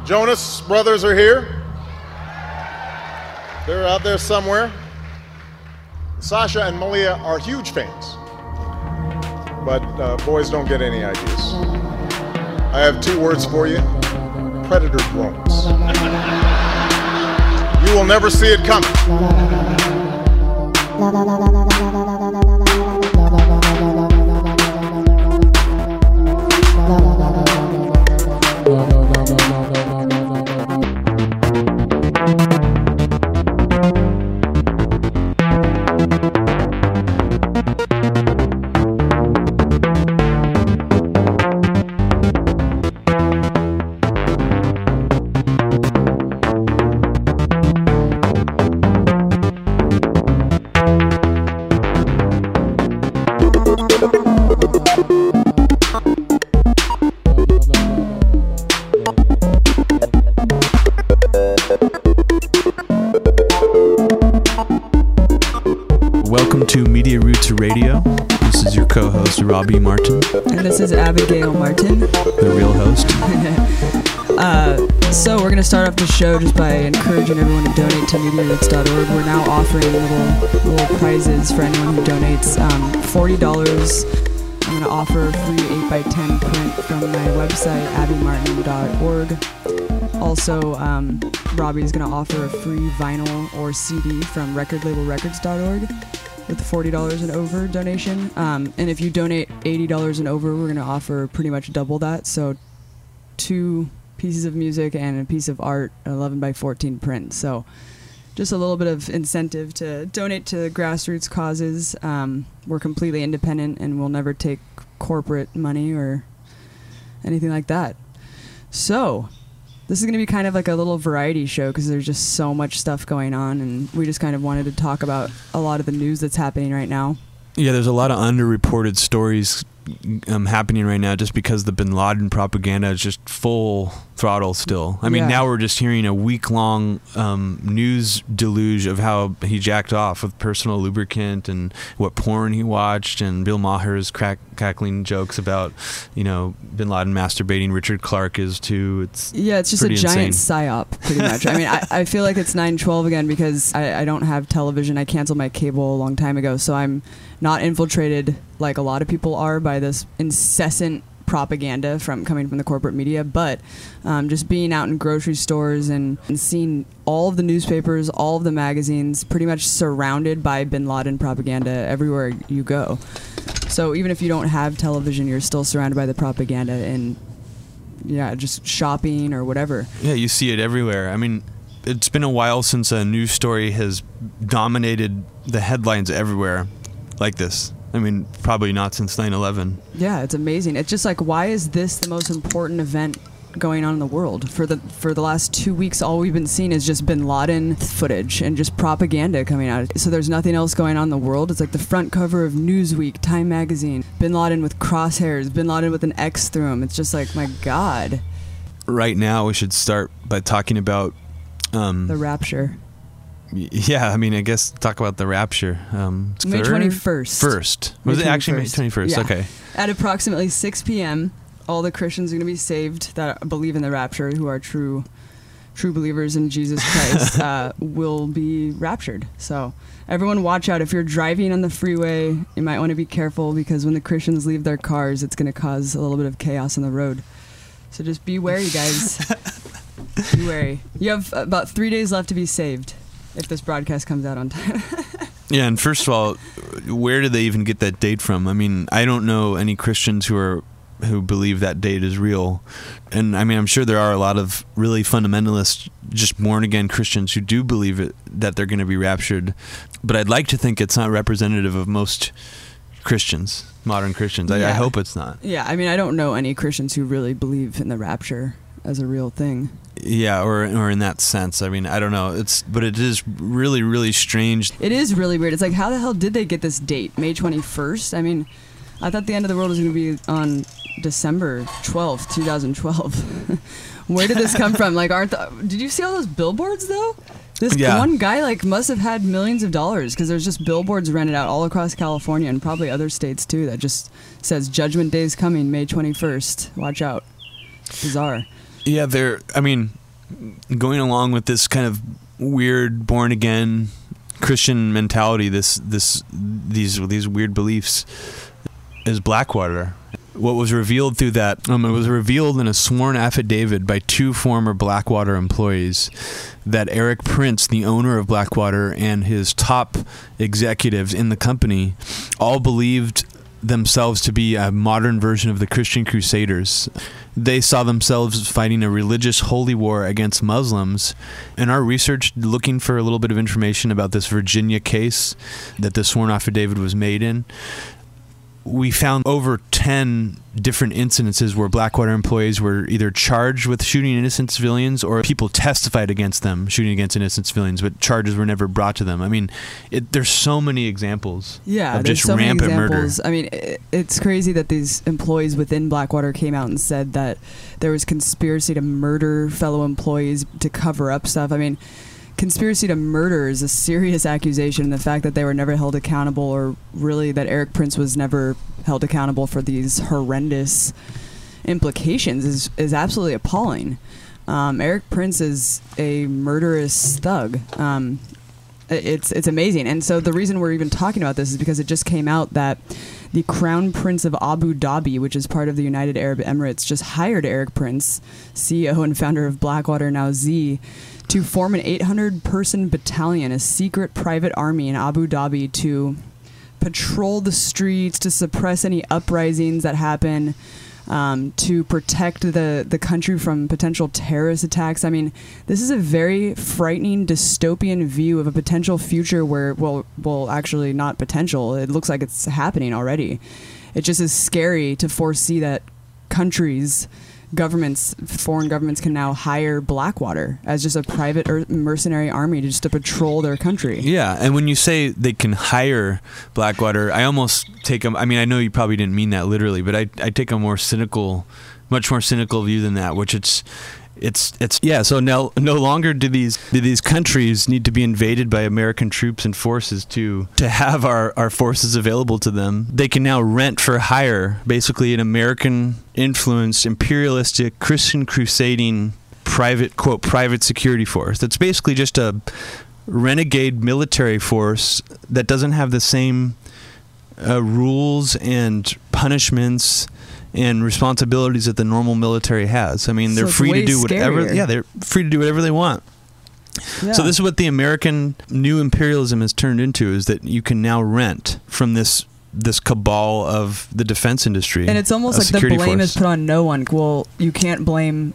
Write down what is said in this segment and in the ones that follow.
The Jonas brothers are here. They're out there somewhere. Sasha and Malia are huge fans, but uh, boys don't get any ideas. I have two words for you predator drones. You will never see it coming. The show just by encouraging everyone to donate to MediaRoots.org. We're now offering little little prizes for anyone who donates. Um, $40. I'm going to offer a free 8x10 print from my website, abbymartin.org. Also, um, Robbie is going to offer a free vinyl or CD from recordlabelrecords.org with $40 and over donation. Um, and if you donate $80 and over, we're going to offer pretty much double that. So two pieces of music and a piece of art, 11 by 14 print. So just a little bit of incentive to donate to grassroots causes. Um, we're completely independent and we'll never take corporate money or anything like that. So this is going to be kind of like a little variety show because there's just so much stuff going on and we just kind of wanted to talk about a lot of the news that's happening right now. Yeah, there's a lot of underreported stories um, happening right now just because the Bin Laden propaganda is just full throttle still. I mean, Yeah. now we're just hearing a week long um, news deluge of how he jacked off with personal lubricant and what porn he watched, and Bill Maher's crack, cackling jokes about, you know, Bin Laden masturbating. Richard Clark is too. It's Yeah, it's just a giant insane. psyop, pretty much. I mean, I, I feel like it's 912 again because I, I don't have television. I canceled my cable a long time ago, so I'm not infiltrated like a lot of people are by this incessant propaganda from coming from the corporate media but um, just being out in grocery stores and, and seeing all of the newspapers all of the magazines pretty much surrounded by bin laden propaganda everywhere you go. So even if you don't have television you're still surrounded by the propaganda and yeah just shopping or whatever. Yeah, you see it everywhere. I mean, it's been a while since a news story has dominated the headlines everywhere like this. I mean, probably not since 9 11. Yeah, it's amazing. It's just like why is this the most important event going on in the world? For the for the last 2 weeks all we've been seeing is just bin Laden footage and just propaganda coming out. So there's nothing else going on in the world. It's like the front cover of Newsweek, Time magazine. Bin Laden with crosshairs, bin Laden with an X through him. It's just like my god, Right now, we should start by talking about. Um, the rapture. Yeah, I mean, I guess talk about the rapture. Um, it's May? 21st. First. May Was it actually May 21st. 21st? Yeah. Okay. At approximately 6 p.m., all the Christians are going to be saved that believe in the rapture, who are true, true believers in Jesus Christ, uh, will be raptured. So everyone, watch out. If you're driving on the freeway, you might want to be careful because when the Christians leave their cars, it's going to cause a little bit of chaos on the road. So just be wary, guys. be wary. You have about three days left to be saved if this broadcast comes out on time. Yeah, and first of all, where did they even get that date from? I mean, I don't know any Christians who are who believe that date is real. And I mean, I'm sure there are a lot of really fundamentalist just born again Christians who do believe it that they're going to be raptured. But I'd like to think it's not representative of most Christians, modern Christians. I, I hope it's not. yeah, I mean, I don't know any Christians who really believe in the rapture as a real thing. Yeah, or or in that sense. I mean, I don't know. It's but it is really really strange. It is really weird. It's like, how the hell did they get this date, May 21st? I mean, I thought the end of the world was going to be on December 12th, 2012. Where did this come from? Like, aren't the, did you see all those billboards though? This Yeah. one guy like must have had millions of dollars because there's just billboards rented out all across California and probably other states too that just says Judgment Day is coming, May 21st. Watch out. Bizarre. Yeah, they're. I mean, going along with this kind of weird born again Christian mentality, this this these these weird beliefs is Blackwater. What was revealed through that? Um, it was revealed in a sworn affidavit by two former Blackwater employees that Erik Prince, the owner of Blackwater, and his top executives in the company, all believed themselves to be a modern version of the Christian Crusaders. They saw themselves fighting a religious holy war against Muslims. In our research, looking for a little bit of information about this Virginia case that the sworn affidavit was made in, we found over 10 different incidences where Blackwater employees were either charged with shooting innocent civilians or people testified against them shooting against innocent civilians, but charges were never brought to them. I mean, it, there's so many examples Yeah, of just so many rampant murder. I mean, it, it's crazy that these employees within Blackwater came out and said that there was conspiracy to murder fellow employees to cover up stuff. I mean, conspiracy to murder is a serious accusation. And the fact that they were never held accountable, or really that Erik Prince was never held accountable for these horrendous implications, is is absolutely appalling. Um, Erik Prince is a murderous thug. Um, it's it's amazing. And so the reason we're even talking about this is because it just came out that the Crown Prince of Abu Dhabi, which is part of the United Arab Emirates, just hired Erik Prince, CEO and founder of Blackwater Now Xe, to form an 800 person battalion, a secret private army in Abu Dhabi to patrol the streets, to suppress any uprisings that happen. Um, to protect the, the country from potential terrorist attacks. I mean, this is a very frightening dystopian view of a potential future where, well, well, actually not potential. It looks like it's happening already. It just is scary to foresee that countries, governments, foreign governments can now hire Blackwater as just a private er- mercenary army to just to patrol their country. Yeah, and when you say they can hire Blackwater, I almost take them. I mean, I know you probably didn't mean that literally, but I I take a more cynical, much more cynical view than that. Which it's it's it's yeah. So now no longer do these do these countries need to be invaded by American troops and forces to to have our our forces available to them. They can now rent for hire, basically an American influenced imperialistic Christian crusading private quote private security force. That's basically just a renegade military force that doesn't have the same uh, rules and punishments and responsibilities that the normal military has. I mean, they're free to do whatever. scarier. Yeah, they're free to do whatever they want. Yeah. So this is what the American new imperialism has turned into: is that you can now rent from this this cabal of the defense industry, And it's almost like the blame force. is put on no one. Well, you can't blame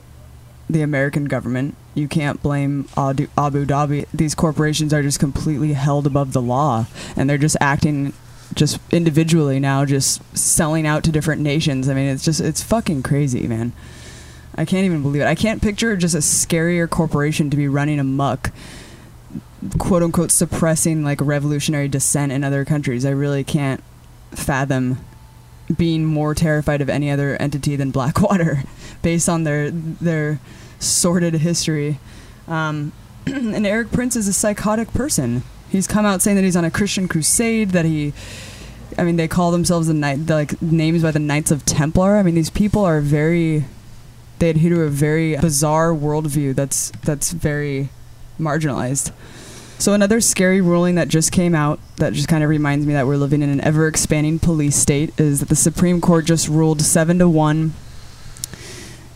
the American government. You can't blame Abu Dhabi. These corporations are just completely held above the law, and they're just acting just individually now, just selling out to different nations. I mean, it's just it's fucking crazy, man. I can't even believe it. I can't picture just a scarier corporation to be running amok, quote unquote, suppressing like revolutionary dissent in other countries. I really can't fathom being more terrified of any other entity than Blackwater, based on their their sordid history. Um, and Erik Prince is a psychotic person. He's come out saying that he's on a Christian crusade. That he, I mean, they call themselves the night like names by the Knights of Templar. I mean, these people are very, they adhere to a very bizarre worldview. That's that's very marginalized. So another scary ruling that just came out that just kind of reminds me that we're living in an ever expanding police state is that the Supreme Court just ruled 7 to 1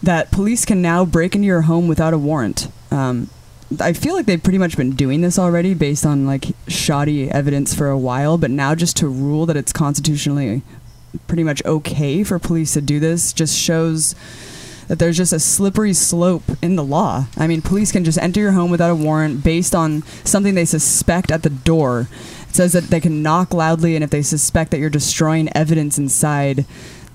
that police can now break into your home without a warrant. Um, I feel like they've pretty much been doing this already based on like shoddy evidence for a while, but now just to rule that it's constitutionally pretty much okay for police to do this just shows that there's just a slippery slope in the law. I mean, police can just enter your home without a warrant based on something they suspect at the door. It says that they can knock loudly, and if they suspect that you're destroying evidence inside,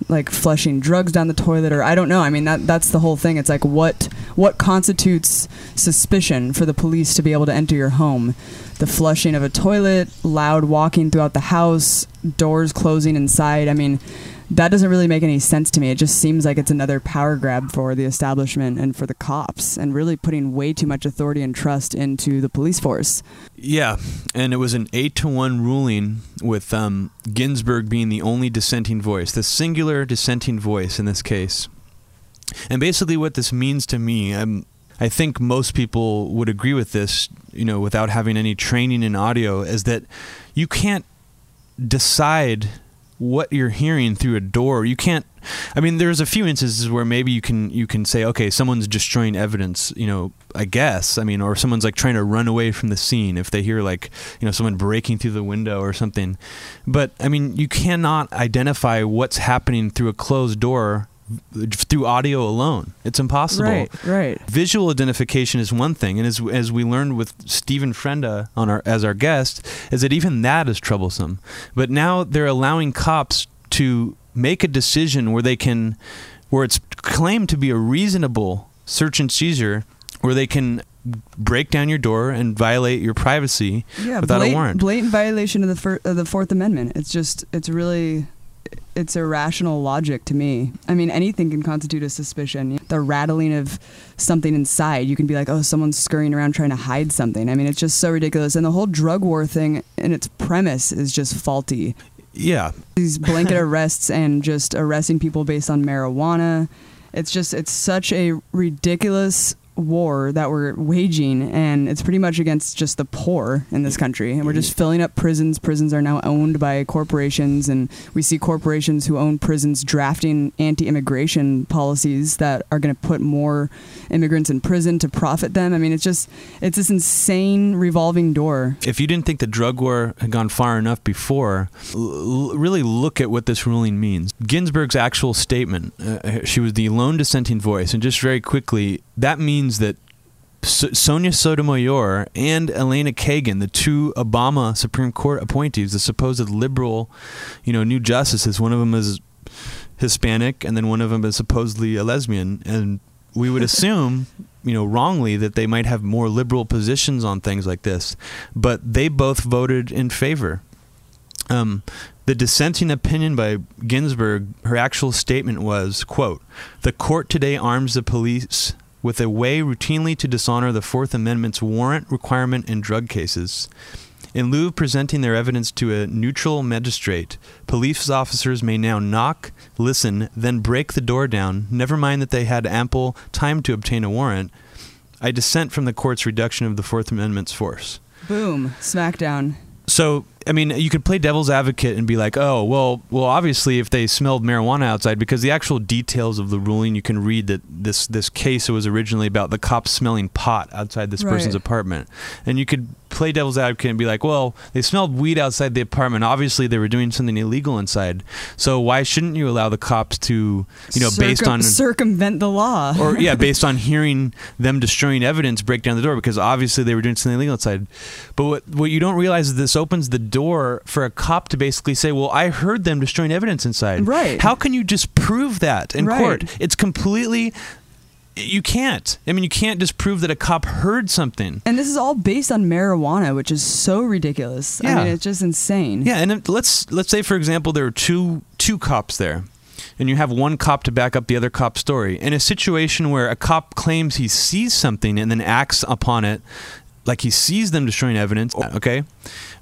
like flushing drugs down the toilet, or I don't know. I mean, that that's the whole thing. It's like what what constitutes suspicion for the police to be able to enter your home? The flushing of a toilet, loud walking throughout the house, doors closing inside. I mean, that doesn't really make any sense to me. It just seems like it's another power grab for the establishment and for the cops, and really putting way too much authority and trust into the police force. Yeah, and it was an eight to one ruling with um, Ginsburg being the only dissenting voice, the singular dissenting voice in this case. And basically, what this means to me, um, I think most people would agree with this, you know, without having any training in audio, is that you can't decide what you're hearing through a door. You can't. I mean, there's a few instances where maybe you can you can say, okay, someone's destroying evidence. You know, I guess. I mean, or someone's like trying to run away from the scene if they hear like you know someone breaking through the window or something. But I mean, you cannot identify what's happening through a closed door through audio alone. It's impossible. Right, right. Visual identification is one thing, and as as we learned with Stephen Frenda on our as our guest, is that even that is troublesome. But now they're allowing cops to make a decision where they can, where it's claimed to be a reasonable search and seizure, where they can break down your door and violate your privacy Yeah, without blatant, a warrant. blatant violation of the fir- of the Fourth Amendment. It's just it's really it's irrational logic to me. I mean, anything can constitute a suspicion. The rattling of something inside, you can be like, oh, someone's scurrying around trying to hide something. I mean, it's just so ridiculous. And the whole drug war thing and its premise is just faulty. yeah, These blanket arrests and just arresting people based on marijuana. It's just, it's such a ridiculous war that we're waging and it's pretty much against just the poor in this country. And we're just filling up prisons. Prisons are now owned by corporations and we see corporations who own prisons drafting anti-immigration policies that are going to put more immigrants in prison to profit them. I mean it's just it's this insane revolving door. If you didn't think the drug war had gone far enough before, l- l- really look at what this ruling means. Ginsburg's actual statement, uh, she was the lone dissenting voice, and just very quickly, that means that Sonia Sotomayor and Elena Kagan, the two Obama Supreme Court appointees, the supposed liberal, you know, new justices, one of them is Hispanic, and then one of them is supposedly a lesbian, and we would assume, you know, wrongly that they might have more liberal positions on things like this, but they both voted in favor. Um, the dissenting opinion by Ginsburg, her actual statement was, quote, "The court today arms the police with a way routinely to dishonor the Fourth Amendment's warrant requirement in drug cases." In lieu of presenting their evidence to a neutral magistrate, police officers may now knock, listen, then break the door down, never mind that they had ample time to obtain a warrant. I dissent from the court's reduction of the Fourth Amendment's force. boom smackdown So, I mean, you could play devil's advocate and be like, "Oh, well, well, obviously, if they smelled marijuana outside, because the actual details of the ruling, you can read that this this case was originally about the cops smelling pot outside this person's apartment, and you could play devil's advocate and be like, "Well, they smelled weed outside the apartment. Obviously, they were doing something illegal inside. So why shouldn't you allow the cops to, you know, based on circumvent the law or yeah, based on hearing them destroying evidence, break down the door because obviously they were doing something illegal inside. But what what you don't realize is this opens the door for a cop to basically say, "Well, I heard them destroying evidence inside." Right. How can you disprove that in Right. court? It's completely. You can't. I mean, you can't disprove that a cop heard something. And this is all based on marijuana, which is so ridiculous. I Yeah. mean, it's just insane. Yeah, and let's let's say for example there are two two cops there, and you have one cop to back up the other cop's story. In a situation where a cop claims he sees something and then acts upon it, like he sees them destroying evidence, oh. okay,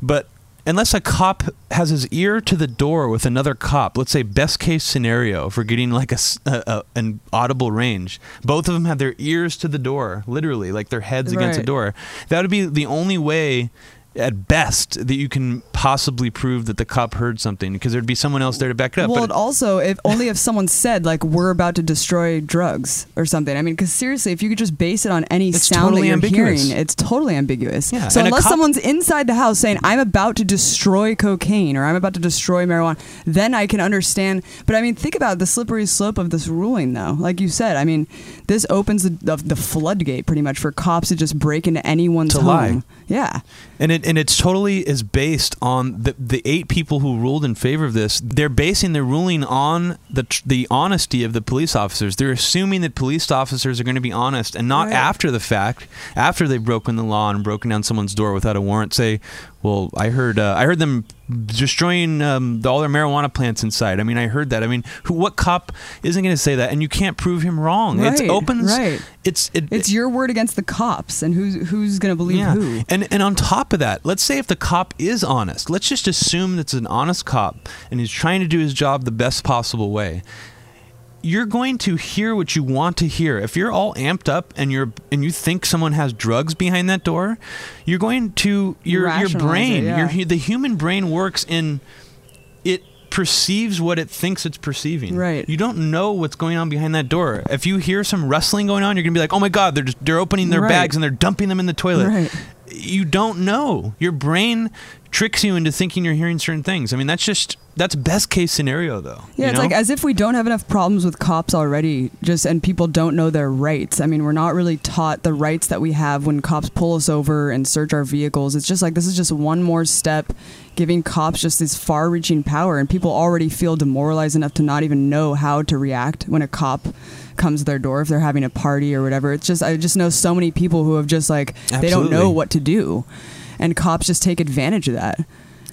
but unless a cop has his ear to the door with another cop, let's say best case scenario for getting like a, a- a- an audible range, both of them have their ears to the door, literally, like their heads against the door. That would be the only way at best that you can possibly prove that the cop heard something because there'd be someone else there to back it up. Well, but it also, if only if someone said like we're about to destroy drugs or something. I mean, because seriously, if you could just base it on any sound totally that you're ambiguous. hearing, it's totally ambiguous. Yeah, So and unless cop- someone's inside the house saying I'm about to destroy cocaine or I'm about to destroy marijuana, then I can understand. But I mean, think about the slippery slope of this ruling, though. Like you said, I mean, this opens the, the, the floodgate pretty much for cops to just break into anyone's To home. lie. Yeah. and it and it's totally is based on the the eight people who ruled in favor of this. They're basing their ruling on the tr- the honesty of the police officers. They're assuming that police officers are going to be honest and not Right. after the fact, after they've broken the law and broken down someone's door without a warrant. Say, well, I heard uh, I heard them destroying um, all their marijuana plants inside. I mean, I heard that. I mean, who, what cop isn't going to say that? And you can't prove him wrong. Right, it opens. right. It's it, It's your word against the cops, and who's who's going to believe who? and and on top of that, let's say if the cop is honest, let's just assume that's an honest cop and he's trying to do his job the best possible way. You're going to hear what you want to hear. If you're all amped up and you're and you think someone has drugs behind that door, you're going to your your Rationalize it, brain, yeah. your the human brain works in it perceives what it thinks it's perceiving. Right. You don't know what's going on behind that door. If you hear some rustling going on, you're gonna be like, "Oh my god, they're just, they're opening their Right. bags and they're dumping them in the toilet." Right. You don't know. Your brain tricks you into thinking you're hearing certain things. I mean, that's just that's best case scenario though. Yeah, it's know? like as if we don't have enough problems with cops already, just and people don't know their rights. I mean, we're not really taught the rights that we have when cops pull us over and search our vehicles. It's just like this is just one more step giving cops just this far-reaching power and people already feel demoralized enough to not even know how to react when a cop comes to their door if they're having a party or whatever. It's just I just know so many people who have just like they don't know what to do. And cops just take advantage of that.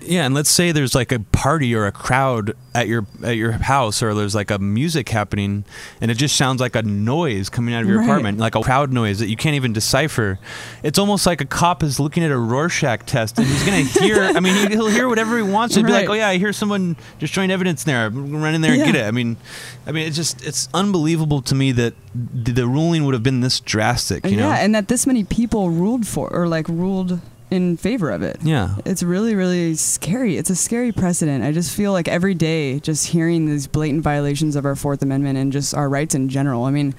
Yeah, and let's say there's like a party or a crowd at your at your house, or there's like a music happening, and it just sounds like a noise coming out of your Right. apartment, like a crowd noise that you can't even decipher. It's almost like a cop is looking at a Rorschach test, and he's gonna hear. I mean, he- he'll hear whatever he wants, and be like, "Oh yeah, I hear someone destroying evidence there. I'm run in there and get it." I mean, I mean, it's just it's unbelievable to me that the, the ruling would have been this drastic. You yeah, know? and that this many people ruled for or like ruled in favor of it. yeah. It's really, really scary. It's a scary precedent. I just feel like every day, just hearing these blatant violations of our Fourth Amendment and just our rights in general. I mean,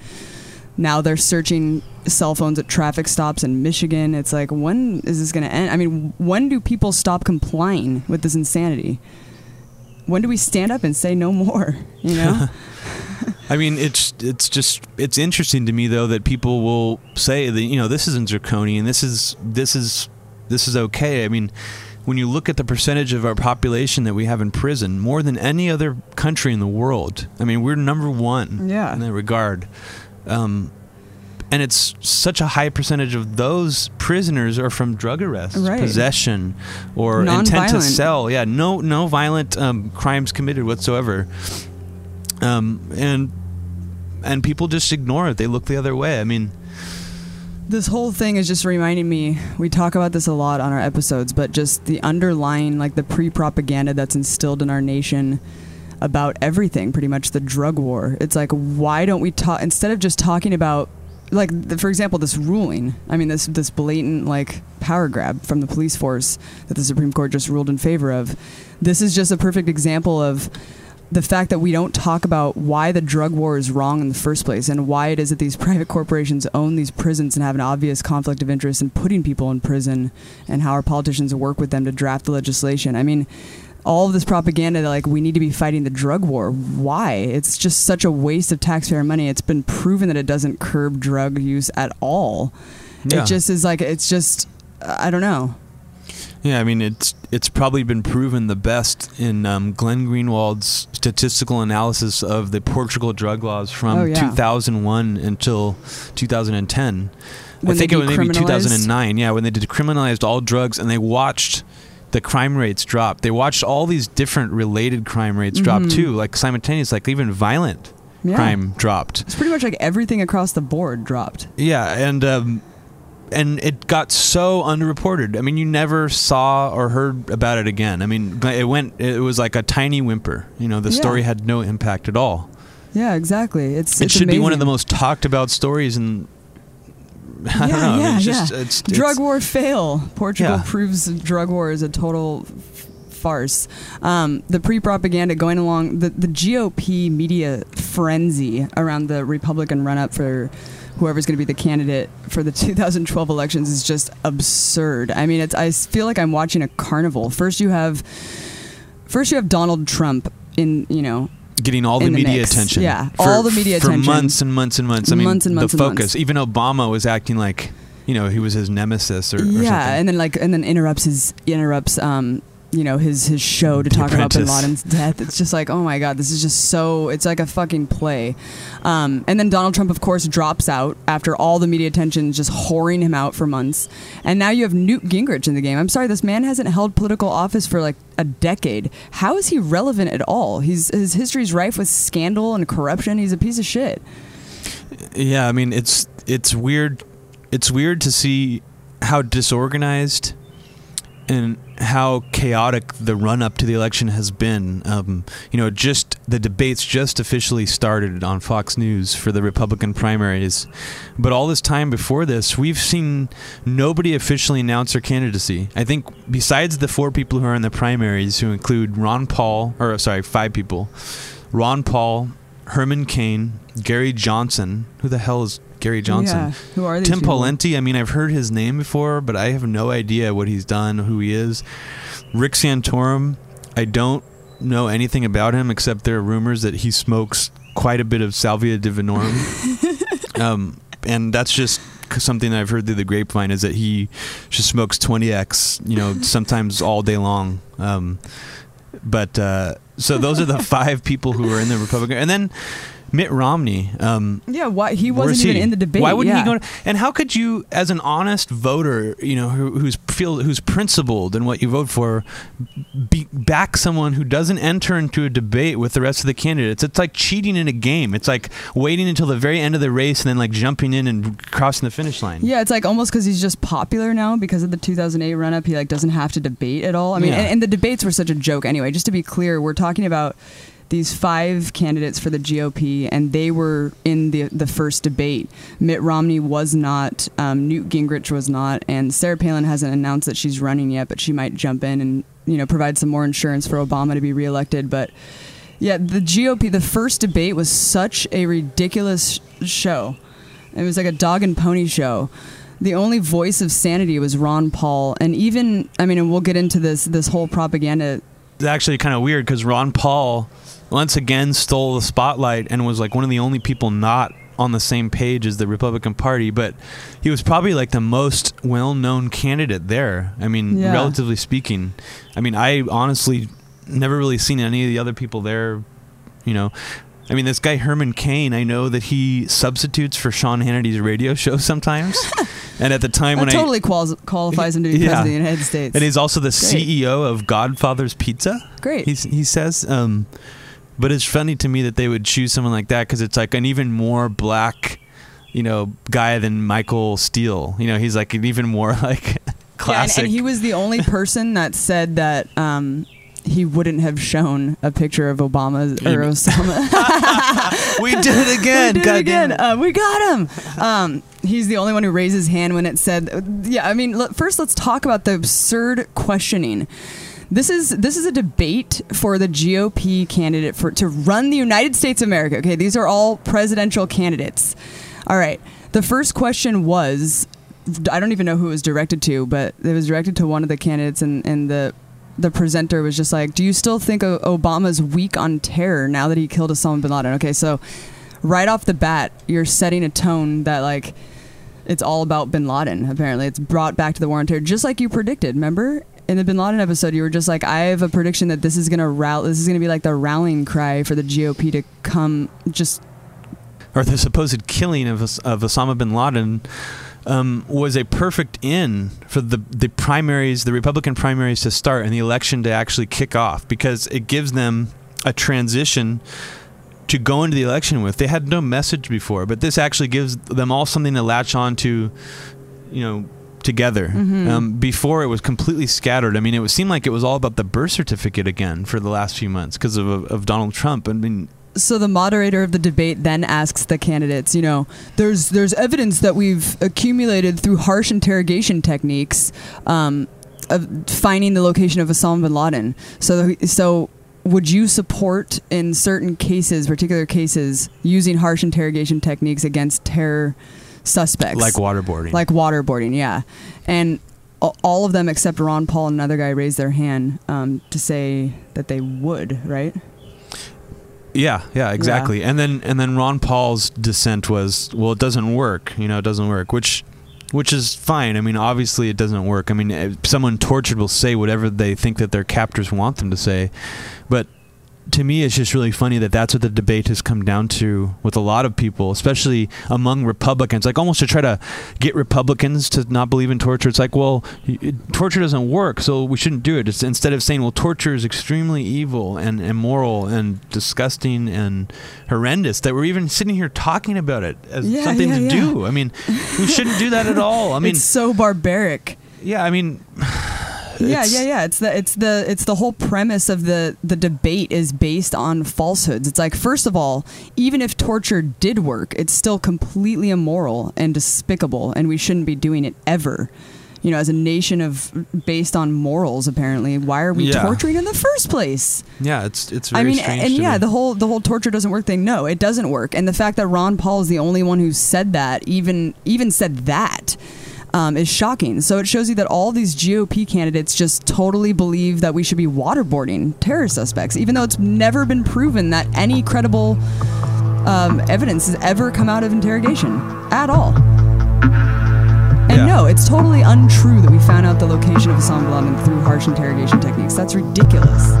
now they're searching cell phones at traffic stops in Michigan. It's like, when is this going to end? I mean, when do people stop complying with this insanity? When do we stand up and say no more? You know? I mean, it's it's just it's interesting to me though that people will say that you know this isn't draconian. This is this is this is okay. I mean, when you look at the percentage of our population that we have in prison, more than any other country in the world. I mean, we're number one Yeah. in that regard. Um, and it's such a high percentage of those prisoners are from drug arrests, Right. possession, or intent to sell. Yeah, no, no violent um, crimes committed whatsoever. Um, and and people just ignore it. They look the other way. I mean, this whole thing is just reminding me we talk about this a lot on our episodes but just the underlying like the pre-propaganda that's instilled in our nation about everything pretty much the drug war. It's like why don't we talk instead of just talking about like the, for example this ruling i mean this this blatant like power grab from the police force that the supreme court just ruled in favor of this is just a perfect example of the fact that we don't talk about why the drug war is wrong in the first place and why it is that these private corporations own these prisons and have an obvious conflict of interest in putting people in prison and how our politicians work with them to draft the legislation. I mean, all of this propaganda that like we need to be fighting the drug war. Why? It's just such a waste of taxpayer money. It's been proven that it doesn't curb drug use at all. Yeah. It just is like it's just I don't know. Yeah, I mean, it's it's probably been proven the best in um, Glenn Greenwald's statistical analysis of the Portugal drug laws from Oh, yeah. 2001 until 2010. When I think it was maybe 2009. Yeah, when they decriminalized all drugs and they watched the crime rates drop. They watched all these different related crime rates drop Mhm. too, like simultaneous, like even violent Yeah. crime dropped. It's pretty much like everything across the board dropped. Yeah, and um, and it got so underreported. I mean, you never saw or heard about it again. I mean, it went. It was like a tiny whimper. You know, the Yeah. story had no impact at all. Yeah, exactly. It's it it's should be one of the most talked about stories in. I don't yeah, know. I mean, Yeah, it's yeah. it's, it's- drug war fail. Portugal Yeah. proves drug war is a total f- farce. Um, the pre-propaganda going along the the GOP media frenzy around the Republican run-up for whoever's going to be the candidate for the 2012 elections is just absurd. I mean, it's I feel like I'm watching a carnival. First you have first you have Donald Trump in you know Getting all the the media mix. attention. Yeah, for, all the media for attention. months and months and months. I mean, Months and months the focus. months. Even Obama was acting like, you know, he was his nemesis or, or yeah, and then like and then interrupts his interrupts um you know his his show to The talk about Bin Laden's death. It's just like oh my god, this is just so it's like a fucking play. Um, and then Donald Trump, of course, drops out after all the media attention just whoring him out for months. And now you have Newt Gingrich in the game. I'm sorry, this man hasn't held political office for like a decade. How is he relevant at all? He's his history's rife with scandal and corruption. He's a piece of shit. Yeah, I mean it's it's weird. It's weird to see how disorganized and how chaotic the run up to the election has been. Um, you know, just the debates just officially started on Fox News for the Republican primaries, but all this time before this, we've seen nobody officially announce their candidacy. I think besides the four people who are in the primaries, who include Ron Paul, or sorry, five people, Ron Paul, Herman Cain, Gary Johnson. Who the hell is Gary Johnson. Yeah. Who are these Tim people? Pawlenty. I mean, I've heard his name before, but I have no idea what he's done, who he is. Rick Santorum. I don't know anything about him except there are rumors that he smokes quite a bit of Salvia divinorum. um, and that's just something that I've heard through the grapevine is that he just smokes 20x, you know, sometimes all day long. Um, but uh, so those are the five people who are in the Republican, and then Mitt Romney. Um, Yeah, why he wasn't even he? in the debate. Why wouldn't yeah. he go? To, and how could you, as an honest voter, you know, who, who's feel who's principled in what you vote for, be, back someone who doesn't enter into a debate with the rest of the candidates? It's like cheating in a game. It's like waiting until the very end of the race and then like jumping in and crossing the finish line. Yeah, it's like almost because he's just popular now because of the 2008 run up. He like doesn't have to debate at all. I mean, Yeah. and, and the debates were such a joke anyway. Just to be clear, we're talking about these five candidates for the GOP, and they were in the the first debate. Mitt Romney was not, um, Newt Gingrich was not, and Sarah Palin hasn't announced that she's running yet, but she might jump in and you know provide some more insurance for Obama to be reelected. But yeah, the GOP, the first debate was such a ridiculous show. It was like a dog and pony show. The only voice of sanity was Ron Paul, and even I mean, and we'll get into this this whole propaganda. It's actually kind of weird because Ron Paul once again stole the spotlight and was like one of the only people not on the same page as the Republican Party, but he was probably like the most well-known candidate there. I mean, Yeah. relatively speaking. I mean, I honestly never really seen any of the other people there, you know. I mean, this guy Herman Cain, I know that he substitutes for Sean Hannity's radio show sometimes. and at the time That when I totally qualifies him to be Yeah. president of the United States. and he's also the Great. CEO of Godfather's Pizza. Great. He's, he says. Um, but it's funny to me that they would choose someone like that because it's like an even more black, you know, guy than Michael Steele. You know, he's like an even more like Yeah, and, classic. and he was the only person that said that um, he wouldn't have shown a picture of Obama or Osama. we did it again. we did God it again. it. Uh, we got him. Um, he's the only one who raised his hand when it said, "Yeah." I mean, first let's talk about the absurd questioning. This is this is a debate for the GOP candidate for to run the United States of America. Okay, these are all presidential candidates. All right. The first question was, I don't even know who it was directed to, but it was directed to one of the candidates, and, and the the presenter was just like, "Do you still think Obama's weak on terror now that he killed Osama bin Laden?" Okay, so right off the bat, you're setting a tone that like it's all about bin Laden. Apparently, it's brought back to the war on terror, just like you predicted. Remember in the bin Laden episode, you were just like, "I have a prediction that this is gonna rally. This is gonna be like the rallying cry for the GOP to come just." or the supposed killing of, of Osama bin Laden um, was a perfect in for the the primaries, the Republican primaries to start and the election to actually kick off because it gives them a transition to go into the election with. They had no message before, but this actually gives them all something to latch on to, you know, together. Mhm. Um, before it was completely scattered. I mean, it would seem like it was all about the birth certificate again for the last few months because of, of Donald Trump. I mean, so the moderator of the debate then asks the candidates, you know, there's there's evidence that we've accumulated through harsh interrogation techniques um, of finding the location of Osama bin Laden. So so would you support in certain cases, particular cases, using harsh interrogation techniques against terror suspects? like waterboarding. like waterboarding, yeah. And all of them except Ron Paul and another guy raised their hand um, to say that they would, right? Yeah, yeah, exactly. And then and then Ron Paul's dissent was, well, it doesn't work. You know, it doesn't work, which which is fine. I mean, obviously it doesn't work. I mean, eh, someone tortured will say whatever they think that their captors want them to say. But to me, it's just really funny that that's what the debate has come down to with a lot of people, especially among Republicans. Like almost to try to get Republicans to not believe in torture. It's like, well, torture doesn't work, so we shouldn't do it. It's instead of saying, well, torture is extremely evil and immoral and disgusting and horrendous, that we're even sitting here talking about it as Yeah, something yeah, to yeah. do. I mean, we shouldn't do that at all. I mean, it's so barbaric. yeah, I mean, Yeah, yeah, yeah. It's the it's the it's the whole premise of the the debate is based on falsehoods. It's like first of all, even if torture did work, it's still completely immoral and despicable, and we shouldn't be doing it ever. You know, as a nation of based on morals, apparently, why are we Yeah. torturing in the first place? Yeah, it's it's very I mean, strange. and to yeah, me. the whole the whole torture doesn't work thing. No, it doesn't work. And the fact that Ron Paul is the only one who said that, even even said that, um, is shocking. So it shows you that all these GOP candidates just totally believe that we should be waterboarding terror suspects, even though it's never been proven that any credible um, evidence has ever come out of interrogation at all. And Yeah. no, it's totally untrue that we found out the location of Osama bin Laden through harsh interrogation techniques. That's ridiculous.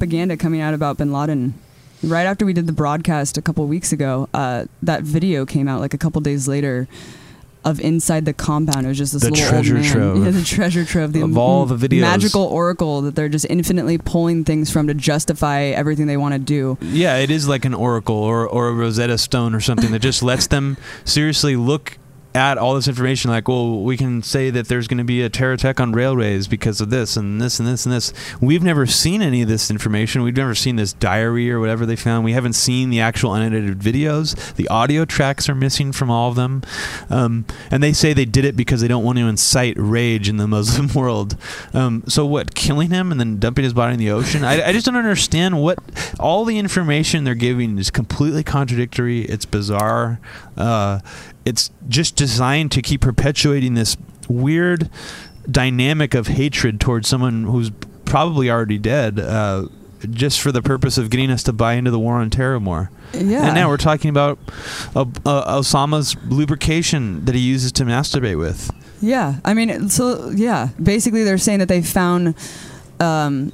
Propaganda coming out about bin Laden. Right after we did the broadcast a couple weeks ago, uh, that video came out like a couple days later of inside the compound. It was just this The little treasure old man. trove. Yeah, the treasure trove. The Of all the videos. magical oracle that they're just infinitely pulling things from to justify everything they want to do. Yeah, it is like an oracle or, or a Rosetta Stone or something that just lets them seriously look at all this information like, well, we can say that there's going to be a terror attack on railways because of this and this and this and this. We've never seen any of this information. We've never seen this diary or whatever they found. We haven't seen the actual unedited videos. The audio tracks are missing from all of them. Um, and they say they did it because they don't want to incite rage in the Muslim world. Um, so what, killing him and then dumping his body in the ocean? I, I just don't understand what all the information they're giving is completely contradictory. It's bizarre. Uh, it's just designed to keep perpetuating this weird dynamic of hatred towards someone who's probably already dead. Uh, just for the purpose of getting us to buy into the war on terror more. Yeah. And now we're talking about uh, uh, Osama's lubrication that he uses to masturbate with. Yeah, I mean, so yeah, basically they're saying that they found um,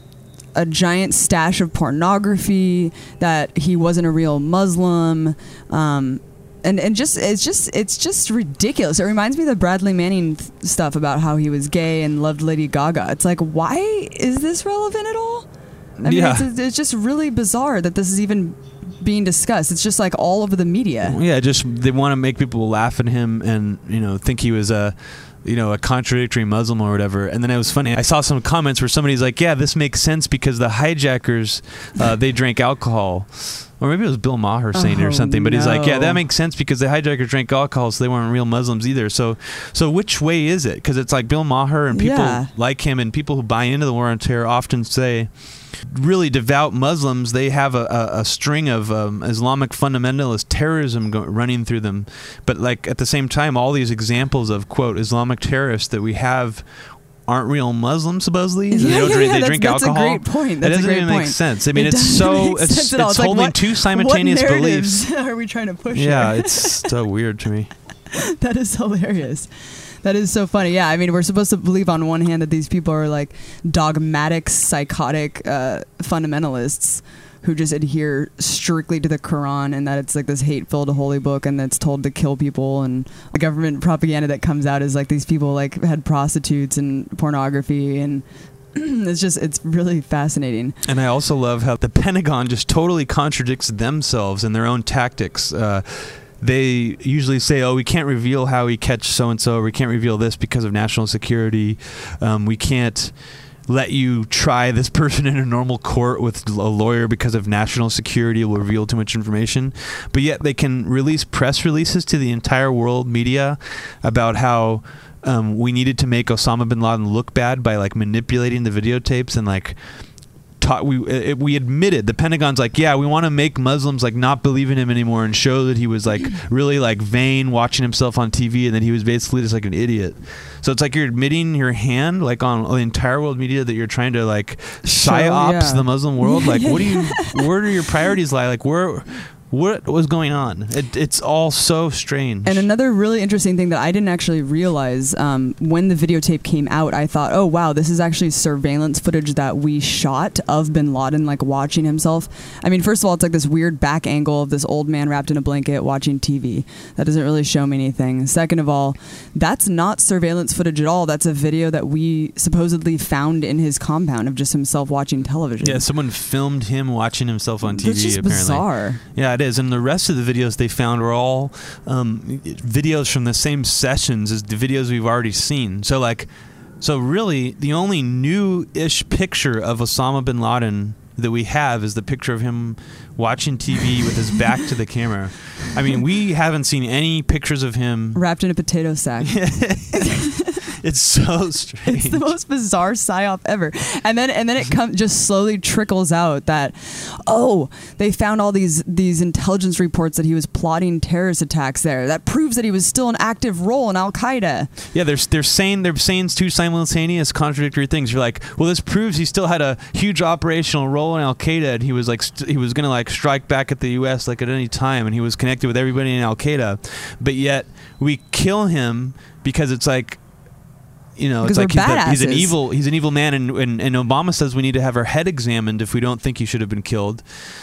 a giant stash of pornography, that he wasn't a real Muslim, um, and and just it's just it's just ridiculous. It reminds me of the Bradley Manning th- stuff about how he was gay and loved Lady Gaga. It's like, why is this relevant at all? I mean, Yeah. it's, it's just really bizarre that this is even being discussed. It's just like all over the media. Yeah, just they want to make people laugh at him and you know think he was a you know a contradictory Muslim or whatever. And then it was funny. I saw some comments where somebody's like, "Yeah, this makes sense because the hijackers uh, they drank alcohol." Or maybe it was Bill Maher saying it or Oh, something, but he's like, "Yeah, that makes sense because the hijackers drank alcohol, so they weren't real Muslims either." So, so which way is it? Because it's like Bill Maher and people Yeah. like him and people who buy into the war on terror often say, really devout Muslims, they have a, a, a string of um, Islamic fundamentalist terrorism go- running through them. But like at the same time, all these examples of quote Islamic terrorists that we have aren't real Muslims supposedly. They Yeah, don't yeah, drink, yeah, they that's- drink that's a alcohol. great point. That That's doesn't even make sense. I mean, It it's so it's, sense at all. it's like, holding what- two simultaneous what beliefs. Are we trying to push? Yeah, it's so weird to me. that is hilarious. That is so funny. Yeah, I mean, we're supposed to believe on one hand that these people are like dogmatic, psychotic uh, fundamentalists who just adhere strictly to the Quran and that it's like this hate-filled holy book and that's told to kill people and the government propaganda that comes out is like these people like had prostitutes and pornography and it's just it's really fascinating. And I also love how the Pentagon just totally contradicts themselves in their own tactics. Uh, they usually say, "Oh, we can't reveal how we catch so and so. We can't reveal this because of national security. Um, we can't." let you try this person in a normal court with a lawyer because of national security will reveal too much information. But yet they can release press releases to the entire world media about how um, we needed to make Osama bin Laden look bad by like manipulating the videotapes and like taught we uh, it, we admitted the Pentagon's like yeah we want to make Muslims like not believe in him anymore and show that he was like really like vain watching himself on TV and that he was basically just like an idiot. So it's like you're admitting your hand like on the entire world media that you're trying to like psyops yeah. the Muslim world. Like what do you where do your priorities lie? Like where what was going on? It, it's all so strange. And another really interesting thing that I didn't actually realize um, when the videotape came out, I thought, oh wow, this is actually surveillance footage that we shot of Bin Laden, like watching himself. I mean, first of all, it's like this weird back angle of this old man wrapped in a blanket watching TV. That doesn't really show me anything. Second of all, that's not surveillance footage at all. That's a video that we supposedly found in his compound of just himself watching television. yeah, someone filmed him watching himself on TV. Apparently. bizarre. Yeah, it is. And the rest of the videos they found were all um, videos from the same sessions as the videos we've already seen. So, like, so really, the only new ish picture of Osama bin Laden that we have is the picture of him watching TV with his back to the camera. I mean, we haven't seen any pictures of him. Wrapped in a potato sack. It's so strange. It's the most bizarre psyop ever. And then and then it come just slowly trickles out that oh, they found all these these intelligence reports that he was plotting terrorist attacks there. That proves that he was still an active role in Al Qaeda. Yeah, they're they're saying they're saying two simultaneous contradictory things. You're like, well, this proves he still had a huge operational role in Al Qaeda, and he was like st- he was gonna like strike back at the U.S. like at any time, and he was connected with everybody in Al Qaeda. But yet we kill him because it's like. You know, it's like he's, he's an evil. He's an evil man, and, and and Obama says we need to have our head examined if we don't think he should have been killed.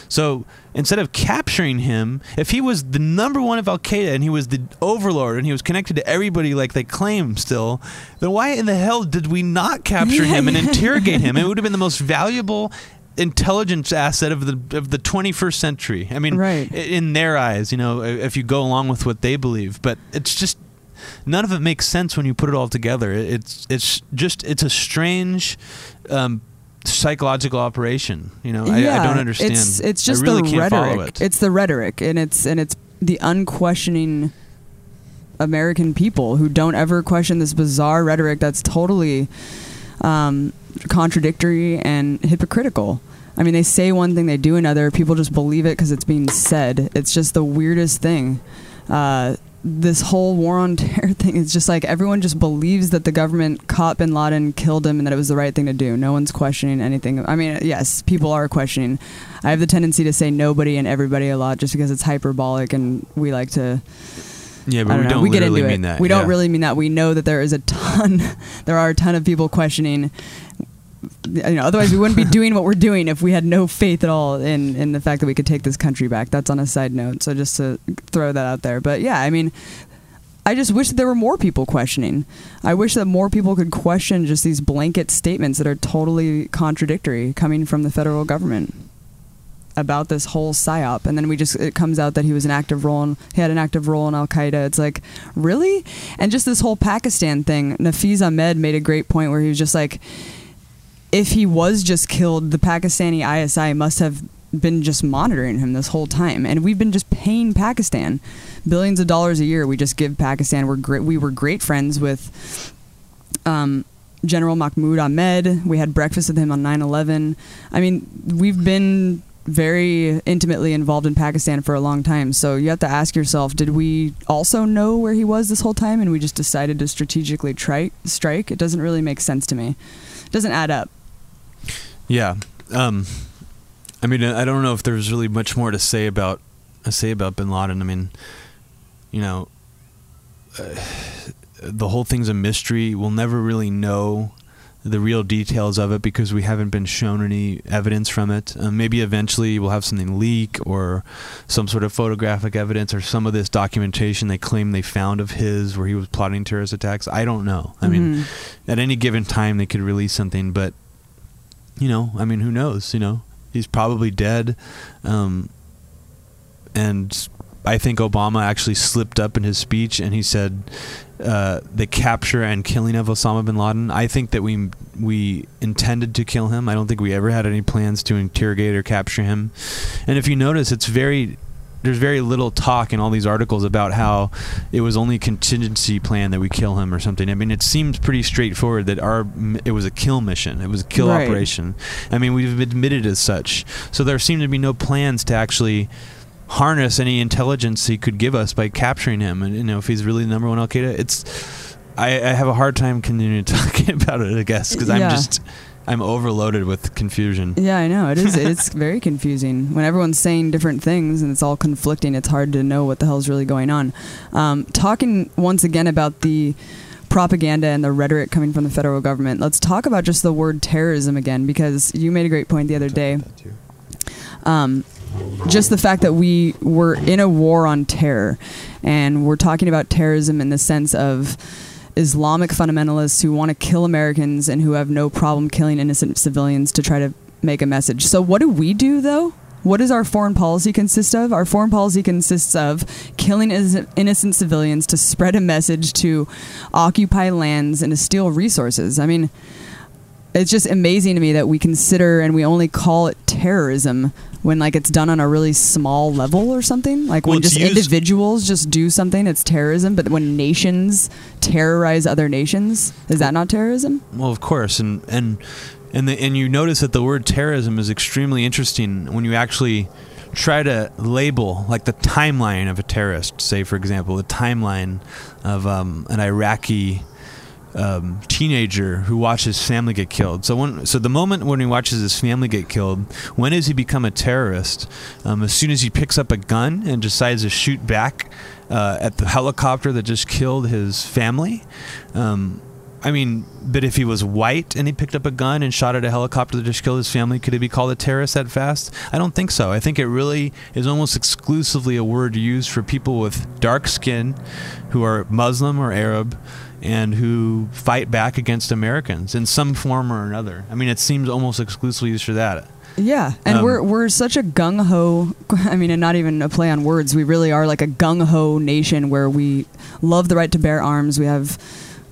So instead of capturing him, if he was the number one of Al Qaeda and he was the overlord and he was connected to everybody like they claim still, then why in the hell did we not capture him and interrogate him? It would have been the most valuable intelligence asset of the of the 21st century. I mean, Right. in their eyes, you know, if you go along with what they believe, but it's just none of it makes sense when you put it all together. It's it's just it's a strange um, psychological operation. You know, I, I don't understand. It's it's just really the rhetoric. it. It's the rhetoric, and it's and it's the unquestioning American people who don't ever question this bizarre rhetoric that's totally um, contradictory and hypocritical. I mean, they say one thing, they do another. People just believe it because it's being said. It's just the weirdest thing. Uh, this whole war on terror thing is just like everyone just believes that the government caught bin Laden, killed him, and that it was the right thing to do. No one's questioning anything. I mean, yes, people are questioning. I have the tendency to say nobody and everybody a lot just because it's hyperbolic and we like to. yeah, but I we don't don't we get into mean it. that. We don't really mean that. We know that there is a ton. there are a ton of people questioning. You know, otherwise we wouldn't be doing what we're doing if we had no faith at all in in the fact that we could take this country back. That's on a side note. So just to throw that out there. But yeah, I mean, I just wish that there were more people questioning. I wish that more people could question just these blanket statements that are totally contradictory coming from the federal government about this whole psyop and then we just it comes out that he was an active role in, he had an active role in al-qaeda it's like really and just this whole pakistan thing nafeez ahmed made a great point where he was just like if he was just killed the pakistani isi must have been just monitoring him this whole time and we've been just paying pakistan billions of dollars a year we just give pakistan we're great we were great friends with um, General Mahmoud Ahmed. We had breakfast with him on 9 11. I mean, we've been very intimately involved in Pakistan for a long time. So you have to ask yourself did we also know where he was this whole time and we just decided to strategically tri- strike? It doesn't really make sense to me. It doesn't add up. Yeah. Um, I mean, I don't know if there's really much more to say about uh, say about Bin Laden. I mean, you know, uh, the whole thing's a mystery. We'll never really know the real details of it because we haven't been shown any evidence from it. Um, maybe eventually we'll have something leak or some sort of photographic evidence or some of this documentation they claim they found of his where he was plotting terrorist attacks. I don't know. I mean, Mhm. at any given time they could release something, but you know, I mean, who knows? You know, he's probably dead, um, and I think Obama actually slipped up in his speech and he said uh, the capture and killing of Osama bin Laden. I think that we we intended to kill him. I don't think we ever had any plans to interrogate or capture him. And if you notice, it's very there's very little talk in all these articles about how it was only contingency plan that we kill him or something. I mean, it seems pretty straightforward that our it was a kill mission. It was a kill Right. operation. I mean, we've admitted as such. So there seem to be no plans to actually harness any intelligence he could give us by capturing him. And you know, if he's really the number one Al Qaeda, it's I, I have a hard time continuing talking about it. I guess because I'm just I'm overloaded with confusion. Yeah, I know. It is. It's very confusing when everyone's saying different things and it's all conflicting. It's hard to know what the hell's really going on. Um, talking once again about the propaganda and the rhetoric coming from the federal government. Let's talk about just the word terrorism again because you made a great point the other day. Um, just the fact that we were in a war on terror and we're talking about terrorism in the sense of Islamic fundamentalists who want to kill Americans and who have no problem killing innocent civilians to try to make a message. So, what do we do though? What does our foreign policy consist of? Our foreign policy consists of killing innocent civilians to spread a message to occupy lands and to steal resources. I mean, it's just amazing to me that we consider and we only call it terrorism when like it's done on a really small level or something. Like Well, when just used- individuals just do something it's terrorism. But when nations terrorize other nations is that not terrorism? Well, of course, and and and the, and you notice that the word terrorism is extremely interesting when you actually try to label like the timeline of a terrorist. Say, for example, the timeline of um, an Iraqi um, teenager who watches family get killed. So when so the moment when he watches his family get killed, when does he become a terrorist? Um, as soon as he picks up a gun and decides to shoot back uh, at the helicopter that just killed his family. Um, I mean, but if he was white and he picked up a gun and shot at a helicopter that just killed his family, could he be called a terrorist that fast? I don't think so. I think it really is almost exclusively a word used for people with dark skin who are Muslim or Arab and who fight back against Americans in some form or another. I mean, it seems almost exclusively used for that. yeah and Um, we're we're such a gung-ho i mean and not even a play on words we really are like a gung-ho nation where we love the right to bear arms we have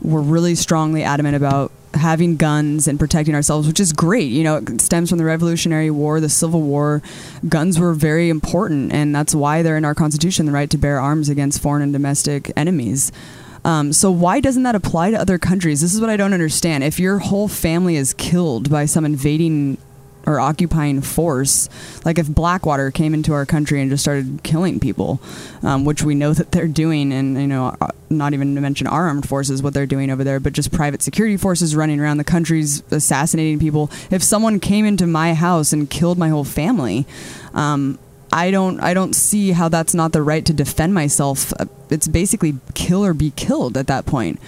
we're really strongly adamant about having guns and protecting ourselves which is great you know it stems from the revolutionary war the civil war guns were very important and that's why they're in our constitution the right to bear arms against foreign and domestic enemies um, so why doesn't that apply to other countries this is what i don't understand if your whole family is killed by some invading or occupying force. Like if Blackwater came into our country and just started killing people, um, which we know that they're doing, and you know, uh, not even to mention our armed forces, what they're doing over there, but just private security forces running around the countries assassinating people. If someone came into my house and killed my whole family, um, I don't I don't see how that's not the right to defend myself. Uh, It's basically kill or be killed at that point.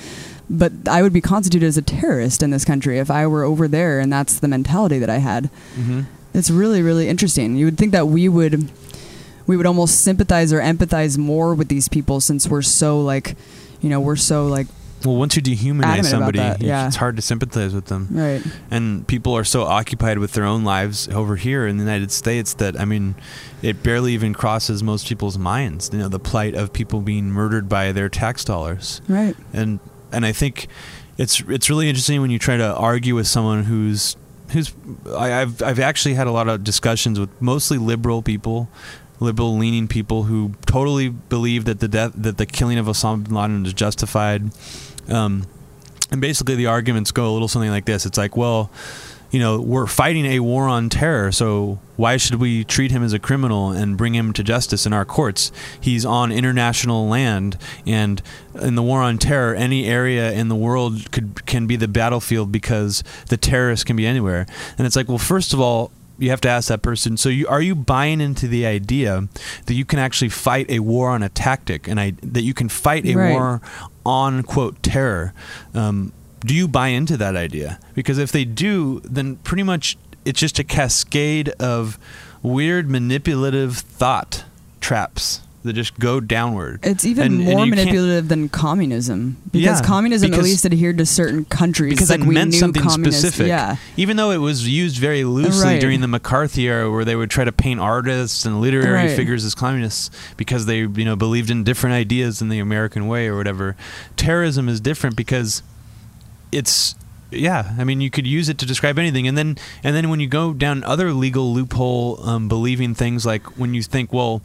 But I would be constituted as a terrorist in this country if I were over there and that's the mentality that I had. Mm-hmm. It's really really interesting. You would think that we would we would almost sympathize or empathize more with these people since we're so like you know, we're so like Well, once you dehumanize somebody, that, yeah. it's hard to sympathize with them. right. and people are so occupied with their own lives over here in the United States that I mean, it barely even crosses most people's minds. You know, the plight of people being murdered by their tax dollars, Right. and and I think it's it's really interesting when you try to argue with someone who's who's I, I've I've actually had a lot of discussions with mostly liberal people. Liberal leaning people who totally believe that the death that the killing of Osama bin Laden is justified, um, and basically the arguments go a little something like this. It's like well you know we're fighting a war on terror so why should we treat him as a criminal and bring him to justice in our courts? He's on international land and in the war on terror any area in the world could can be the battlefield because the terrorists can be anywhere. And it's like well first of all you have to ask that person. So you are you buying into the idea that you can actually fight a war on a tactic and I, that you can fight a Right. war on quote terror? Um, do you buy into that idea? Because if they do then pretty much it's just a cascade of weird manipulative thought traps that just go downward. It's even And- and more can't- manipulative than communism because Yeah, communism because- at least adhered to certain countries. because like it we meant knew something specific. Yeah, Even though it was used very loosely Right. during the McCarthy era, where they would try to paint artists and literary Right. figures as communists because they, you know, believed in different ideas than the American way or whatever. Terrorism is different because it's yeah i mean you could use it to describe anything and then and then when you go down other legal loophole um, believing things like when you think well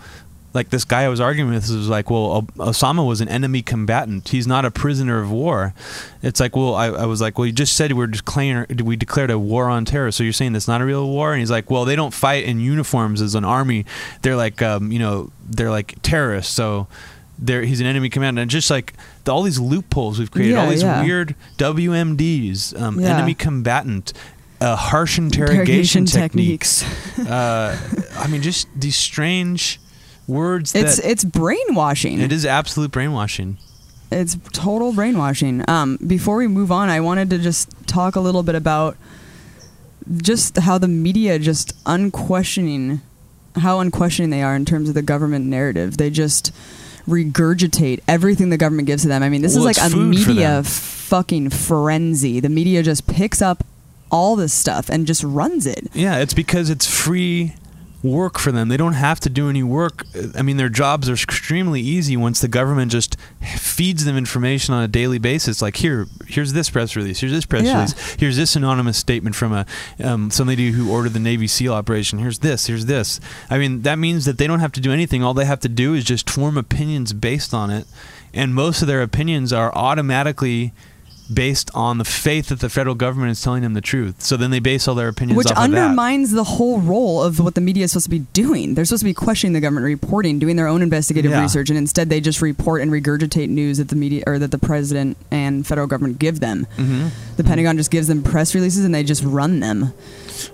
like this guy I was arguing with was like, well, Osama was an enemy combatant. He's not a prisoner of war. It's like, well, I, I was like, well, you just said we're declaring, we declared a war on terror. So you're saying that's not a real war? And he's like, well, they don't fight in uniforms as an army. They're like, um, you know, they're like terrorists. So there, he's an enemy combatant. And just like the, all these loopholes we've created, Yeah, all these yeah. weird WMDs, um, Yeah. enemy combatant. Uh, harsh interrogation, techniques. uh, I mean, just these strange words It's that it's brainwashing. it is absolute brainwashing. It's total brainwashing. Um, before we move on, I wanted to just talk a little bit about just how the media just unquestioning, how unquestioning they are in terms of the government narrative. They just regurgitate everything the government gives to them. I mean, this Well, is like a media fucking frenzy. The media just picks up all this stuff and just runs it. Yeah, it's because it's free work for them. They don't have to do any work. I mean, their jobs are extremely easy once the government just feeds them information on a daily basis. Like here, here's this press release. Here's this press Yeah. release. Here's this anonymous statement from a um, somebody who ordered the Navy SEAL operation. Here's this. Here's this. I mean, that means that they don't have to do anything. All they have to do is just form opinions based on it, and most of their opinions are automatically based on the faith that the federal government is telling them the truth. So then they base all their opinions Which off of that. undermines the whole role of what the media is supposed to be doing. They're supposed to be questioning the government, reporting, doing their own investigative Yeah. research, and instead they just report and regurgitate news that the media or that the president and federal government give them. Mhm. The Pentagon just gives them press releases and they just run them.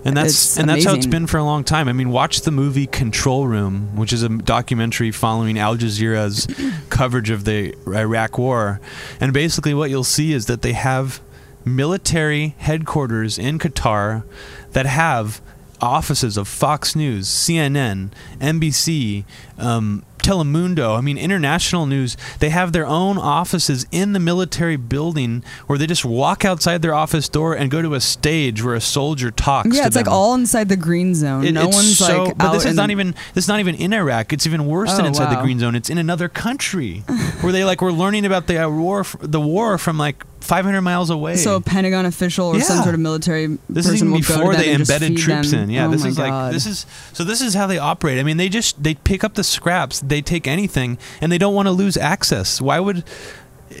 And that's It's and that's how it's been for a long time. I mean, watch the movie Control Room, which is a documentary following Al Jazeera's coverage of the Iraq War, and basically what you'll see is that they have military headquarters in Qatar that have offices of Fox News, CNN, NBC, um, Telemundo. I mean, international news. They have their own offices in the military building where they just walk outside their office door and go to a stage where a soldier talks. yeah, it's like all inside the green zone. It- no one's so- like But this is not even. This is not even in Iraq. It's even worse than Oh, inside the green zone. It's in another country where they like were learning about the war, the war from like 500 miles away. So a Pentagon official or some sort of military This person is even will go to before they embedded troops them. in. Yeah, Oh this is like this is so. This is how they operate. I mean, they just they pick up the scraps. They take anything, and they don't want to lose access. Why would?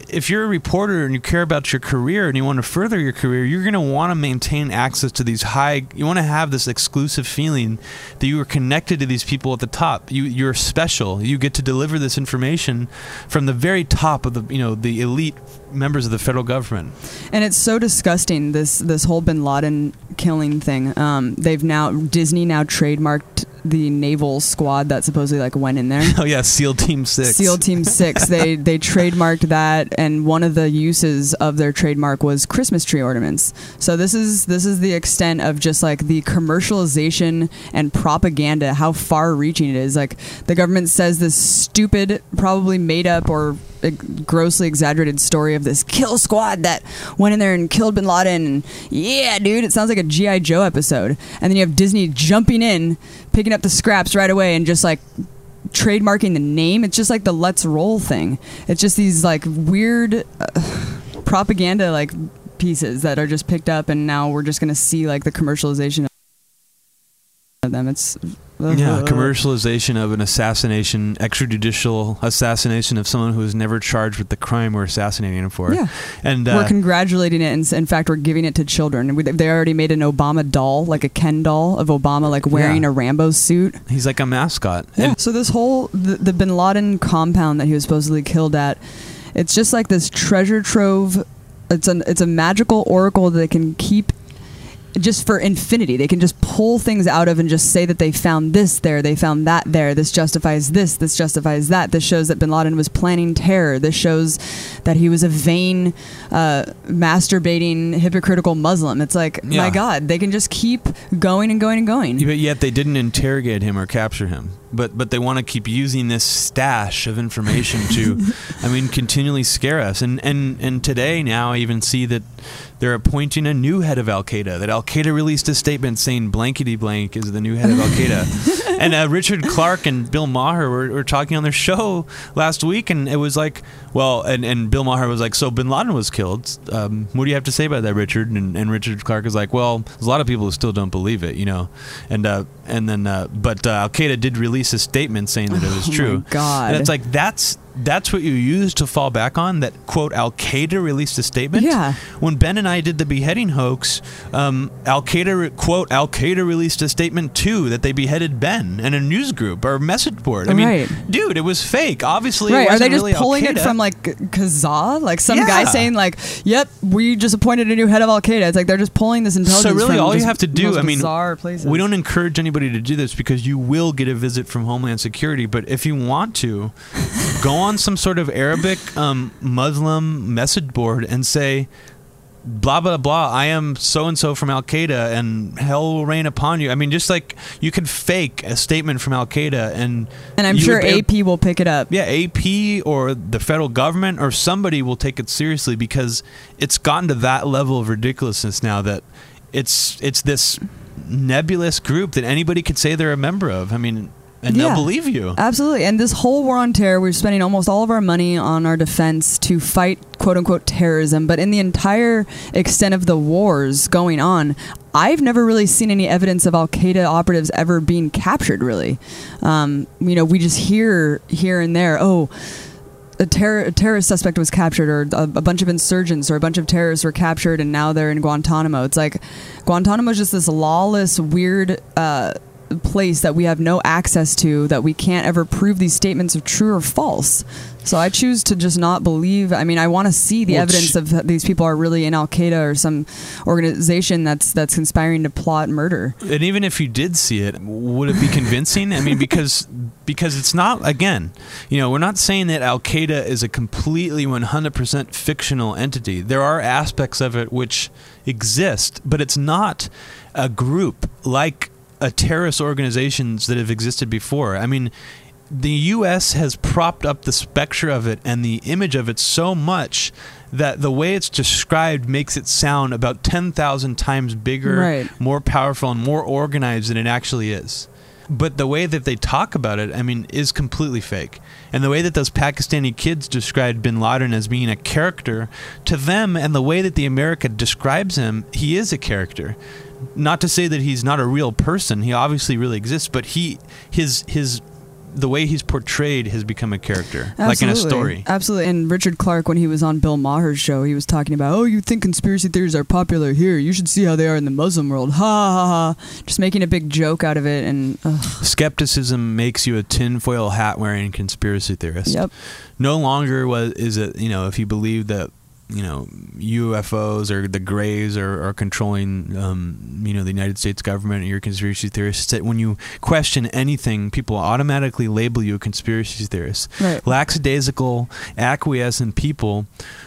If you're a reporter and you care about your career and you want to further your career, you're going to want to maintain access to these high. You want to have this exclusive feeling that you are connected to these people at the top. You you're special. You get to deliver this information from the very top of the you know the elite members of the federal government. And it's so disgusting this this whole Bin Laden killing thing. Um, they've now Disney now trademarked the naval squad that supposedly like went in there. Oh yeah, SEAL Team Six. SEAL Team Six. They they trademarked that, and one of the uses of their trademark was Christmas tree ornaments. So this is this is the extent of just like the commercialization and propaganda, how far-reaching it is. Like the government says this stupid, probably made up or grossly exaggerated story of this kill squad that went in there and killed Bin Laden. And yeah, dude, it sounds like a GI Joe episode. And then you have Disney jumping in, picking up the scraps right away, and just like trademarking the name. It's just like the let's roll thing. It's just these like weird uh, propaganda like pieces that are just picked up, and now we're just gonna see like the commercialization of them. It's Yeah, commercialization of an assassination, extrajudicial assassination of someone who was never charged with the crime we're assassinating him for. Yeah. and uh, we're congratulating it, and in fact, we're giving it to children. We- They already made an Obama doll, like a Ken doll of Obama, like wearing Yeah. a Rambo suit. he's like a mascot. Yeah. And So this whole the, the Bin Laden compound that he was supposedly killed at, it's just like this treasure trove. It's an it's a magical oracle that can keep just for infinity. They can just pull things out of and just say that they found this there, they found that there. This justifies this, this justifies that. This shows that Bin Laden was planning terror. This shows that he was a vain, uh, masturbating, hypocritical Muslim. It's like, my God, they can just keep going and going and going. but yet they didn't interrogate him or capture him. but but they want to keep using this stash of information to, I mean, continually scare us. And and and today now I even see that they're appointing a new head of Al Qaeda. That Al Qaeda released a statement saying blankety blank is the new head of Al Qaeda. and uh, Richard Clarke and Bill Maher were, were talking on their show last week, and it was like, well, and, and Bill Maher was like, so Bin Laden was killed. Um, what do you have to say about that, Richard? And, and Richard Clarke is like, well, there's a lot of people who still don't believe it, you know. And uh, and then, uh, but uh, Al Qaeda did release a statement saying that it was Oh true. God. And it's like that's that's what you use to fall back on. That quote Al Qaeda released a statement. Yeah. When Ben and I did the beheading hoax, um, Al Qaeda quote Al Qaeda released a statement too that they beheaded Ben in a news group or message board. I mean, Right. dude, it was fake. Obviously, it Right? Are wasn't they just really pulling it Al-Qaeda. from like Kazaa? Like some guy saying like, "Yep, we just appointed a new head of Al Qaeda." It's like they're just pulling this intelligence. So really, all you have to do, I mean, places. we don't encourage anybody to do this because you will get a visit from Homeland Security. But if you want to, go on some sort of Arabic um, Muslim message board and say, blah blah blah. I am so and so from Al Qaeda, and hell will rain upon you. I mean, just like you could fake a statement from Al Qaeda, and And I'm sure be- AP will pick it up. yeah, AP or the federal government or somebody will take it seriously because it's gotten to that level of ridiculousness now that it's it's this nebulous group that anybody could say they're a member of. I mean, and Yeah. they'll believe you. Absolutely. And this whole war on terror, we're spending almost all of our money on our defense to fight quote unquote terrorism. But in the entire extent of the wars going on, I've never really seen any evidence of Al Qaeda operatives ever being captured, really. Um, you know, we just hear here and there, oh, a, terror, a terrorist suspect was captured, or a, a bunch of insurgents or a bunch of terrorists were captured, and now they're in Guantanamo. It's like Guantanamo is just this lawless, weird uh, place that we have no access to, that we can't ever prove these statements are true or false. So I choose to just not believe. I mean, I want to see the Well, evidence ch- of that these people are really in Al Qaeda or some organization that's that's conspiring to plot murder. And even if you did see it, would it be convincing? I mean, because because it's not again, you know, we're not saying that Al Qaeda is a completely 100% fictional entity. There are aspects of it which exist, but it's not a group like a terrorist organizations that have existed before. I mean, the U.S. has propped up the specter of it and the image of it so much that the way it's described makes it sound about 10,000 times bigger, Right. more powerful, and more organized than it actually is. But the way that they talk about it, I mean, is completely fake. And the way that those Pakistani kids described bin Laden as being a character, to them, and the way that the America describes him, he is a character. Not to say that he's not a real person. He obviously really exists, but he, his, his, the way he's portrayed has become a character, like in a story. Absolutely. And Richard Clarke, when he was on Bill Maher's show, he was talking about, oh, you think conspiracy theories are popular here? You should see how they are in the Muslim world. Ha ha ha. Just making a big joke out of it. And ugh, Skepticism makes you a tinfoil hat wearing conspiracy theorist. yep. no longer was is it you know if you believe that you know UFOs or the Greys are, are controlling um, you know the United States government or you're a conspiracy theorist that when you question anything people automatically label you a conspiracy theorist Right. lackadaisical acquiescent people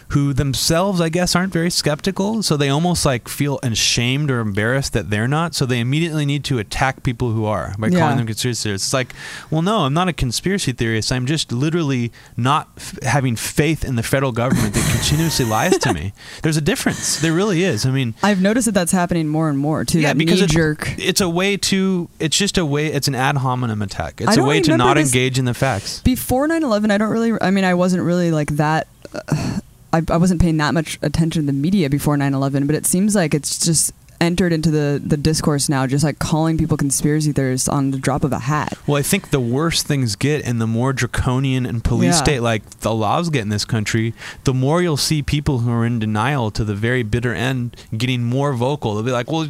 who themselves I guess aren't very skeptical so they almost like feel ashamed or embarrassed that they're not so they immediately need to attack people who are by Yeah. calling them conspiracy theorists it's like well no I'm not a conspiracy theorist I'm just literally not f- having faith in the federal government that continuously lies to me there's a difference there really is I mean I've noticed that that's happening more and more, too. yeah, because it's, jerk. it's a way to. It's just a way. It's an ad hominem attack. It's a way to not engage in the facts. Before 9 11, I don't really, I mean, I wasn't really like that. Uh, I, I wasn't paying that much attention to the media before 9 11, but it seems like it's just entered into the, the discourse now, just like calling people conspiracy theorists on the drop of a hat. Well, I think the worse things get, and the more draconian and police Yeah. state like the laws get in this country, the more you'll see people who are in denial to the very bitter end getting more vocal. They'll be like, "Well,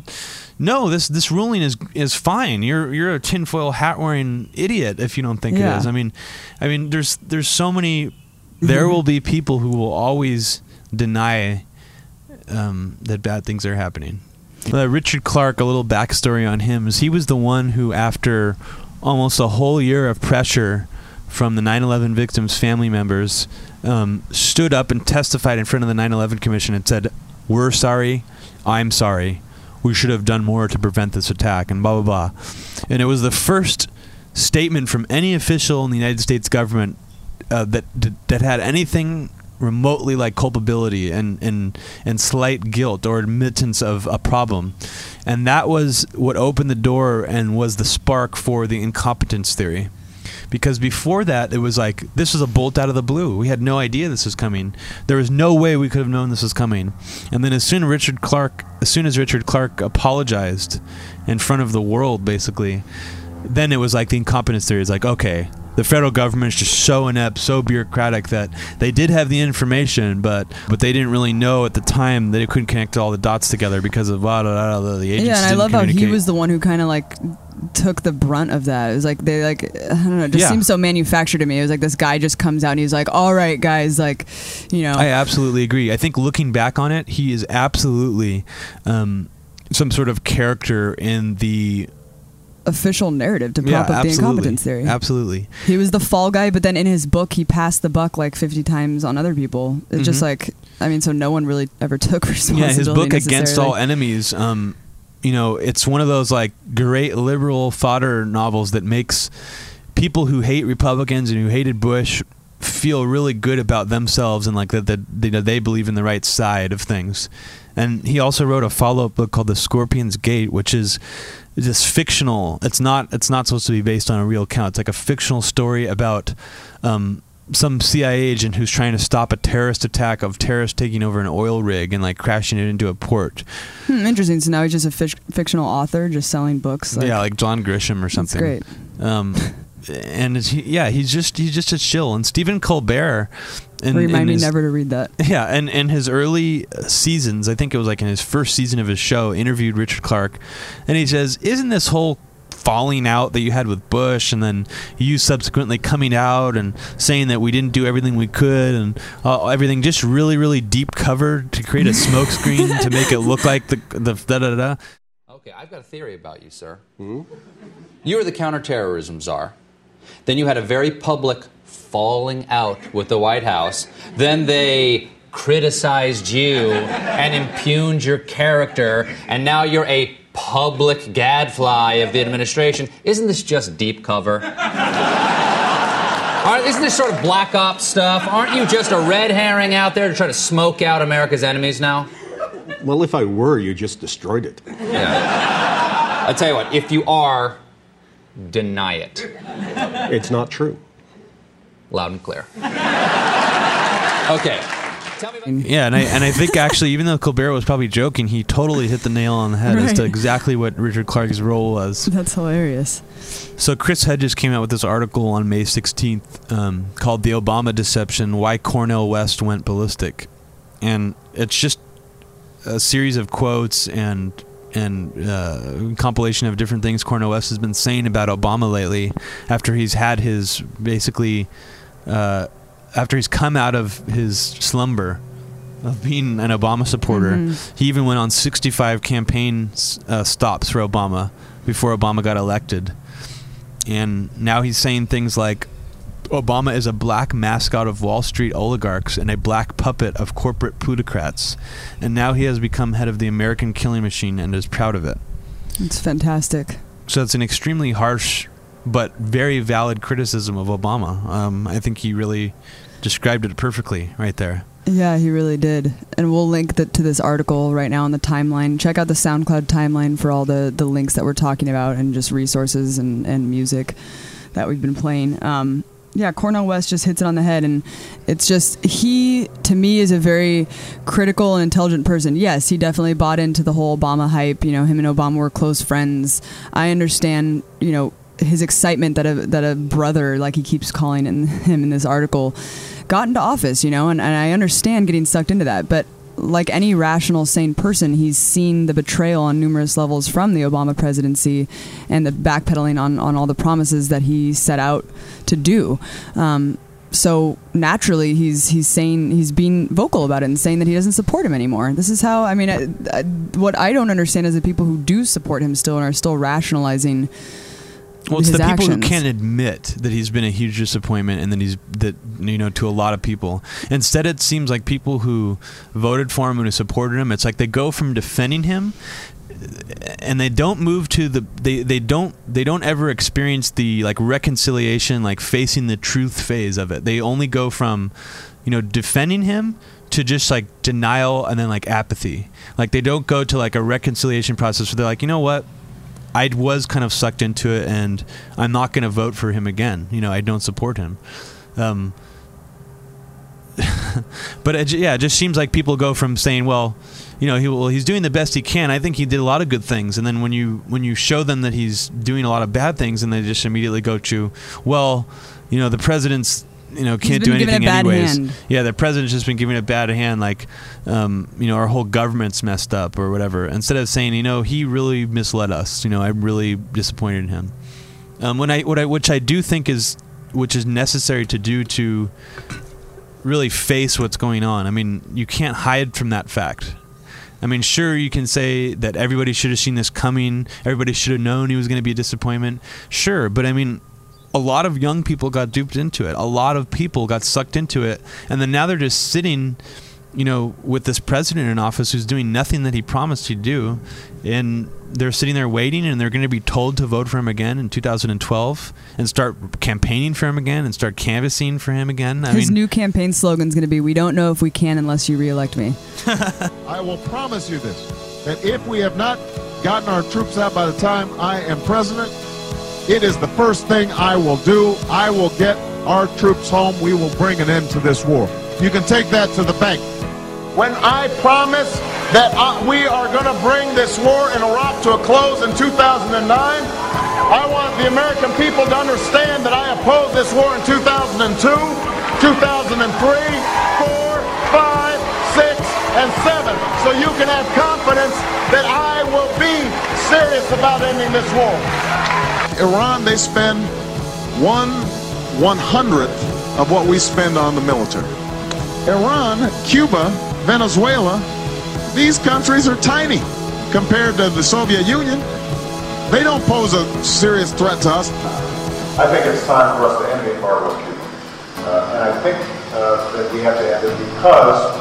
no, this this ruling is is fine. You're you're a tinfoil hat wearing idiot if you don't think Yeah. it is." I mean, I mean, there's there's so many. There will be people who will always deny um, that bad things are happening. Uh, Richard Clarke, a little backstory on him is he was the one who, after almost a whole year of pressure from the 9/11 victims' family members, um, stood up and testified in front of the 9/11 Commission and said, "We're sorry. I'm sorry. We should have done more to prevent this attack." And blah blah blah. And it was the first statement from any official in the United States government uh, that that had anything remotely like culpability and, and and slight guilt or admittance of a problem. And that was what opened the door and was the spark for the incompetence theory. Because before that, it was like this was a bolt out of the blue. We had no idea this was coming. There was no way we could have known this was coming. And then as soon as Richard clarke as soon as Richard Clarke apologized in front of the world, basically, then it was like the incompetence theory. is like, okay, the federal government is just so inept, so bureaucratic that they did have the information, but but they didn't really know at the time that it couldn't connect all the dots together because of blah, blah, blah, the agency. Yeah, and I love how he was the one who kind of like took the brunt of that. It was like they like I don't know, it just Yeah. seems so manufactured to me. It was like this guy just comes out and he's like, "All right, guys, like, you know, I absolutely agree. I think looking back on it, he is absolutely um, some sort of character in the official narrative to prop yeah, up the incompetence theory." Absolutely. He was the fall guy, but then in his book, he passed the buck like 50 times on other people. It's just Mhm. like, I mean, so no one really ever took responsibility. Yeah, his book Against. All Enemies, um, you know, it's one of those like great liberal fodder novels that makes people who hate Republicans and who hated Bush feel really good about themselves and like that that they, they believe in the right side of things. And he also wrote a follow-up book called The Scorpion's Gate, which is just fictional. It's not it's not supposed to be based on a real account. It's like a fictional story about um, some CIA agent who's trying to stop a terrorist attack of terrorists taking over an oil rig and like crashing it into a port. Hmm, interesting. So now he's just a fic- fictional author, just selling books. Like, yeah, like John Grisham or that's something. great. Um, and it's, yeah, he's just he's just a chill. And Stephen Colbert, in, Remind in me his, never to read that. Yeah, and in his early uh, seasons, I think it was like in his first season of his show, interviewed Richard Clarke, and he says, "Isn't this whole falling out that you had with Bush, and then you subsequently coming out and saying that we didn't do everything we could, and uh, everything just really, really deep covered to create a smokescreen to make it look like the the da da da." Okay, I've got a theory about you, sir. Hmm. You were the counterterrorism czar. Then you had a very public falling out with the White House. Then they criticized you and impugned your character, and now you're a public gadfly of the administration. Isn't this just deep cover? Aren't, isn't this sort of black ops stuff? Aren't you just a red herring out there to try to smoke out America's enemies now? Well, if I were, you just destroyed it. Yeah. I tell you what, if you are, deny it. It's not true. Loud and clear. Okay. Tell me about- Yeah, and I and I think actually, even though Colbert was probably joking, he totally hit the nail on the head as to exactly what Richard Clarke's role was. That's hilarious. So Chris Hedges came out with this article on May 16th um, called "The Obama Deception: Why Cornel West Went Ballistic," and it's just a series of quotes and and uh, compilation of different things Cornel West has been saying about Obama lately. After he's had his basically, uh, after he's come out of his slumber of being an Obama supporter, Mhm. he even went on 65 campaign uh, stops for Obama before Obama got elected. And now he's saying things like Obama is a black mascot of Wall Street oligarchs and a black puppet of corporate plutocrats. And now he has become head of the American killing machine and is proud of it. It's fantastic. So it's an extremely harsh but very valid criticism of Obama. Um, I think he really described it perfectly right there. Yeah, he really did. And we'll link the, to this article right now on the timeline. Check out the SoundCloud timeline for all the, the links that we're talking about and just resources and, and music that we've been playing. Um, yeah, Cornel West just hits it on the head. And it's just, he, to me, is a very critical and intelligent person. Yes, he definitely bought into the whole Obama hype. You know, him and Obama were close friends. I understand, you know, his excitement that a that a brother, like he keeps calling in, him in this article, got into office, you know, and, and I understand getting sucked into that. But like any rational, sane person, he's seen the betrayal on numerous levels from the Obama presidency and the backpedaling on, on all the promises that he set out to do. Um, so naturally, he's he's saying he's being vocal about it and saying that he doesn't support him anymore. This is how I mean, I, I, what I don't understand is the people who do support him still and are still rationalizing Well, it's the people actions. who can't admit that he's been a huge disappointment, and that he's that you know to a lot of people. Instead, it seems like people who voted for him and who supported him, it's like they go from defending him and they don't move to the they, they don't they don't ever experience the like reconciliation like facing the truth phase of it they only go from you know defending him to just like denial and then like apathy like they don't go to like a reconciliation process where they're like you know what I was kind of sucked into it and I'm not going to vote for him again you know I don't support him um, but it, yeah, it just seems like people go from saying, "Well, you know, he, well, he's doing the best he can." I think he did a lot of good things, and then when you when you show them that he's doing a lot of bad things, and they just immediately go to, "Well, you know, the president's." You know, can't do anything anyways. Hand. Yeah, the president's just been giving a bad hand, like, um, you know, our whole government's messed up or whatever. Instead of saying, you know, he really misled us. You know, I'm really disappointed in him. Um, when I what I which I do think is which is necessary to do to really face what's going on. I mean, you can't hide from that fact. I mean, sure, you can say that everybody should have seen this coming. Everybody should have known he was going to be a disappointment. Sure, but I mean, a lot of young people got duped into it. A lot of people got sucked into it, and then now they're just sitting, you know, with this president in office who's doing nothing that he promised he'd do, and they're sitting there waiting and they're going to be told to vote for him again in 2012 and start campaigning for him again and start canvassing for him again. I His mean, new campaign slogan is going to be "We don't know if we can unless you reelect me." I will promise you this: that if we have not gotten our troops out by the time I am president, it is the first thing I will do. I will get our troops home. We will bring an end to this war. You can take that to the bank. When I promise that uh, we are going to bring this war in Iraq to a close in 2009. I want the American people to understand that I opposed this war in 2002, 2003, 4, 5, 6, and 7. So you can have confidence that I will be serious about ending this war. Iran, they spend one one hundredth of what we spend on the military. Iran, Cuba, Venezuela, these countries are tiny compared to the Soviet Union. They don't pose a serious threat to us. I think it's time for us to end the embargo on Cuba. Uh, and I think uh, that we have to end it because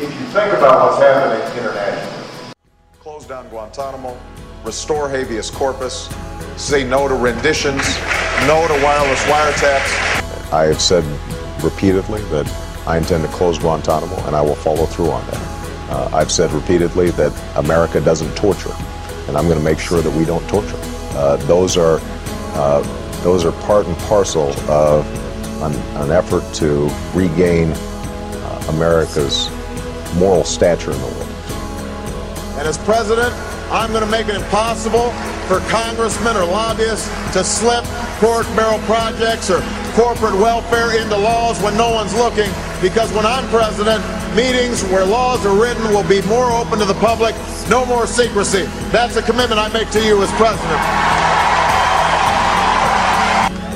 if you think about what's happening internationally, close down Guantanamo, restore habeas corpus, say no to renditions, no to wireless wiretaps. I have said repeatedly that I intend to close Guantanamo, and I will follow through on that. Uh, I've said repeatedly that America doesn't torture, and I'm going to make sure that we don't torture. Uh, those are uh, those are part and parcel of an, an effort to regain uh, America's moral stature in the world. And as president, I'm going to make it impossible for congressmen or lobbyists to slip pork barrel projects or corporate welfare into laws when no one's looking because when I'm president, meetings where laws are written will be more open to the public, no more secrecy. That's a commitment I make to you as president.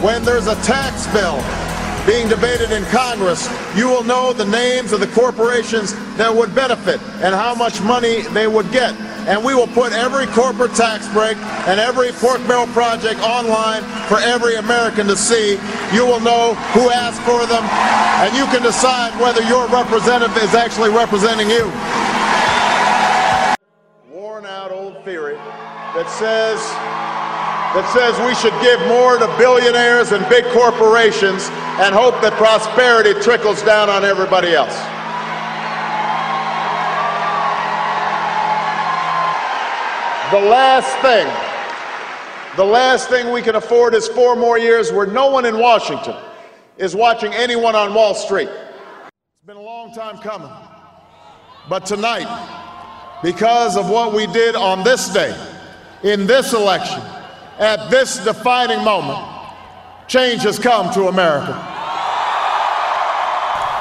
When there's a tax bill being debated in Congress, you will know the names of the corporations that would benefit and how much money they would get and we will put every corporate tax break and every pork barrel project online for every American to see. You will know who asked for them, and you can decide whether your representative is actually representing you. Worn out old theory that says that says we should give more to billionaires and big corporations and hope that prosperity trickles down on everybody else. The last thing, the last thing we can afford is four more years where no one in Washington is watching anyone on Wall Street. It's been a long time coming. But tonight, because of what we did on this day, in this election, at this defining moment, change has come to America.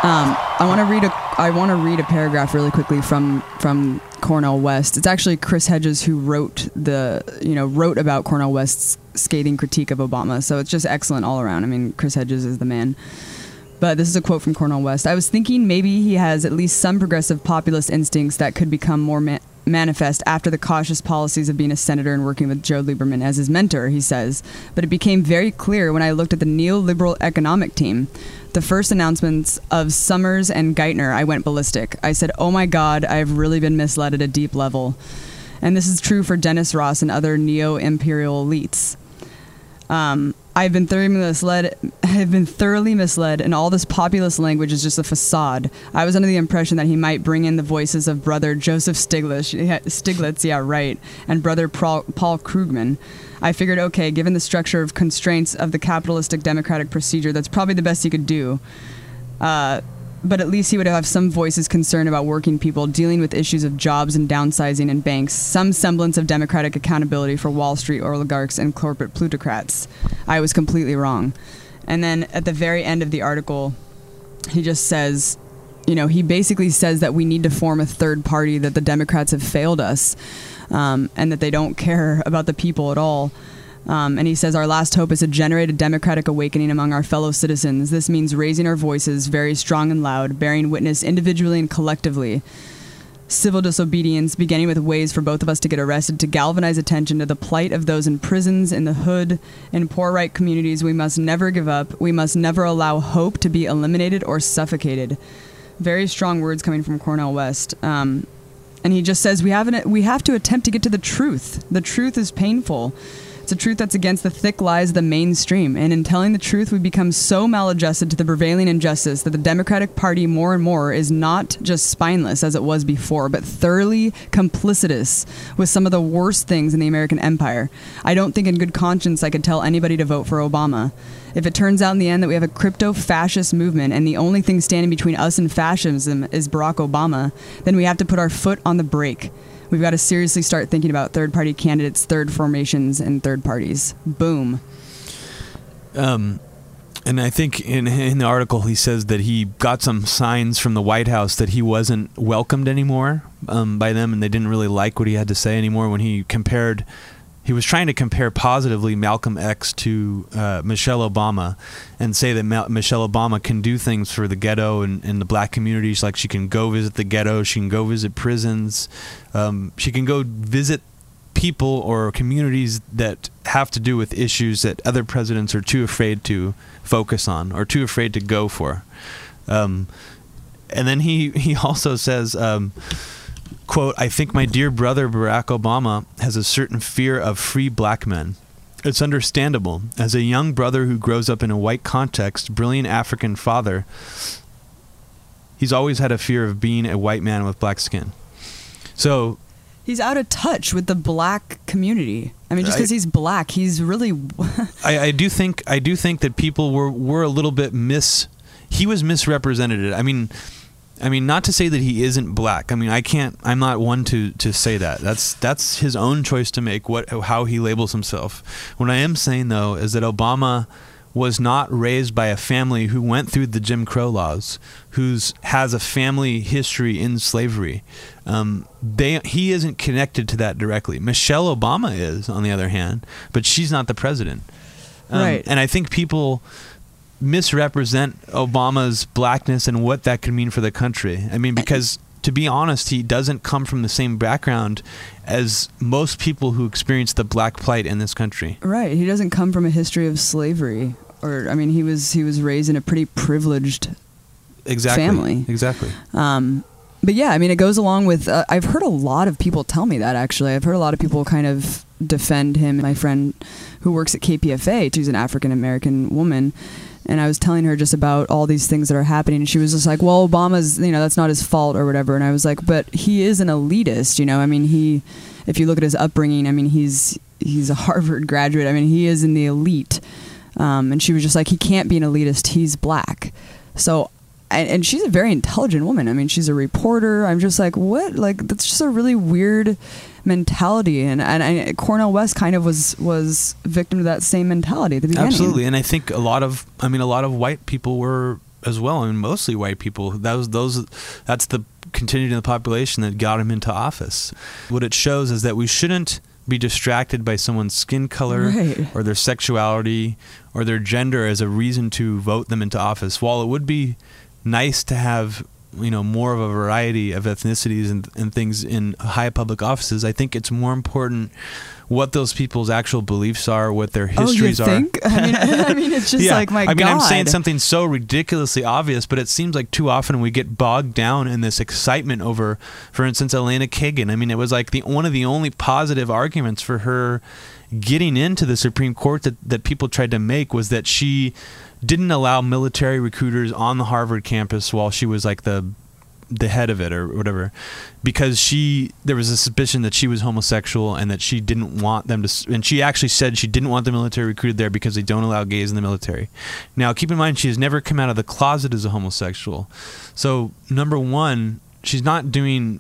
Um, I want to read a I want to read a paragraph really quickly from from Cornel West. It's actually Chris Hedges who wrote the you know wrote about Cornel West's scathing critique of Obama. So it's just excellent all around. I mean, Chris Hedges is the man. But this is a quote from Cornel West. I was thinking maybe he has at least some progressive populist instincts that could become more ma- manifest after the cautious policies of being a senator and working with Joe Lieberman as his mentor, he says. But it became very clear when I looked at the neoliberal economic team the first announcements of Summers and Geithner, I went ballistic. I said, Oh my God, I've really been misled at a deep level. And this is true for Dennis Ross and other neo imperial elites. Um, I've been thoroughly misled. I've been thoroughly misled, and all this populist language is just a facade. I was under the impression that he might bring in the voices of brother Joseph Stiglitz, Stiglitz, yeah, right, and brother Paul Krugman. I figured, okay, given the structure of constraints of the capitalistic democratic procedure, that's probably the best he could do. Uh, but at least he would have some voices concerned about working people dealing with issues of jobs and downsizing in banks, some semblance of democratic accountability for Wall Street oligarchs and corporate plutocrats. I was completely wrong. And then at the very end of the article, he just says, you know, he basically says that we need to form a third party, that the Democrats have failed us, um, and that they don't care about the people at all. Um, and he says, Our last hope is to generate a democratic awakening among our fellow citizens. This means raising our voices very strong and loud, bearing witness individually and collectively. Civil disobedience, beginning with ways for both of us to get arrested, to galvanize attention to the plight of those in prisons, in the hood, in poor right communities. We must never give up. We must never allow hope to be eliminated or suffocated. Very strong words coming from Cornel West. Um, and he just says we have an, we have to attempt to get to the truth. The truth is painful. It's a truth that's against the thick lies of the mainstream. And in telling the truth, we become so maladjusted to the prevailing injustice that the Democratic Party more and more is not just spineless as it was before, but thoroughly complicitous with some of the worst things in the American empire. I don't think in good conscience I could tell anybody to vote for Obama. If it turns out in the end that we have a crypto fascist movement and the only thing standing between us and fascism is Barack Obama, then we have to put our foot on the brake. We've got to seriously start thinking about third party candidates, third formations, and third parties. Boom. Um, and I think in in the article he says that he got some signs from the White House that he wasn't welcomed anymore um, by them, and they didn't really like what he had to say anymore. When he compared, he was trying to compare positively Malcolm X to uh, Michelle Obama, and say that Ma- Michelle Obama can do things for the ghetto and, and the black communities, like she can go visit the ghetto, she can go visit prisons, um, she can go visit people or communities that have to do with issues that other presidents are too afraid to focus on or too afraid to go for. Um, and then he, he also says, um, quote, I think my dear brother Barack Obama has a certain fear of free black men. It's understandable. As a young brother who grows up in a white context, brilliant African father, he's always had a fear of being a white man with black skin. So He's out of touch with the black community. I mean, just because he's black, he's really. I, I do think I do think that people were were a little bit mis. He was misrepresented. I mean, I mean, not to say that he isn't black. I mean, I can't. I'm not one to to say that. That's that's his own choice to make. What how he labels himself. What I am saying though is that Obama was not raised by a family who went through the Jim Crow laws, who's has a family history in slavery. Um, they he isn't connected to that directly. Michelle Obama is, on the other hand, but she's not the president. Um, Right. And I think people misrepresent Obama's blackness and what that could mean for the country. I mean, because to be honest, he doesn't come from the same background as most people who experience the black plight in this country. right. He doesn't come from a history of slavery. Or, I mean, he was he was raised in a pretty privileged Exactly. Family. Exactly. Um, but yeah, I mean, it goes along with. Uh, I've heard a lot of people tell me that actually. I've heard a lot of people kind of defend him. My friend who works at KPFA, she's an African American woman, and I was telling her just about all these things that are happening, and she was just like, "Well, Obama's, you know, that's not his fault or whatever." And I was like, "But he is an elitist, you know. I mean, he, if you look at his upbringing, I mean, he's he's a Harvard graduate. I mean, he is in the elite." Um, and she was just like, "He can't be an elitist. He's black." So and, and she's a very intelligent woman. I mean, she's a reporter. I'm just like, what? Like, that's just a really weird mentality. And and I, Cornel West kind of was was victim to that same mentality at the beginning. Absolutely, and I think a lot of, I mean, a lot of white people were as well. I mean, mostly white people. That was those. That's the contingent of the population that got him into office. What it shows is that we shouldn't be distracted by someone's skin color Right. or their sexuality or their gender as a reason to vote them into office. While it would be nice to have you know more of a variety of ethnicities and, and things in high public offices. I think it's more important what those people's actual beliefs are, what their histories oh, you are. think? I mean, I mean, it's just yeah. like my I mean, God. I'm saying something so ridiculously obvious, but it seems like too often we get bogged down in this excitement over, for instance, Elena Kagan. I mean, it was like the one of the only positive arguments for her getting into the Supreme Court that, that people tried to make was that she didn't allow military recruiters on the Harvard campus while she was like the the head of it or whatever because she there was a suspicion that she was homosexual and that she didn't want them to and she actually said she didn't want the military recruited there because they don't allow gays in the military. Now keep in mind she has never come out of the closet as a homosexual. So number one she's not doing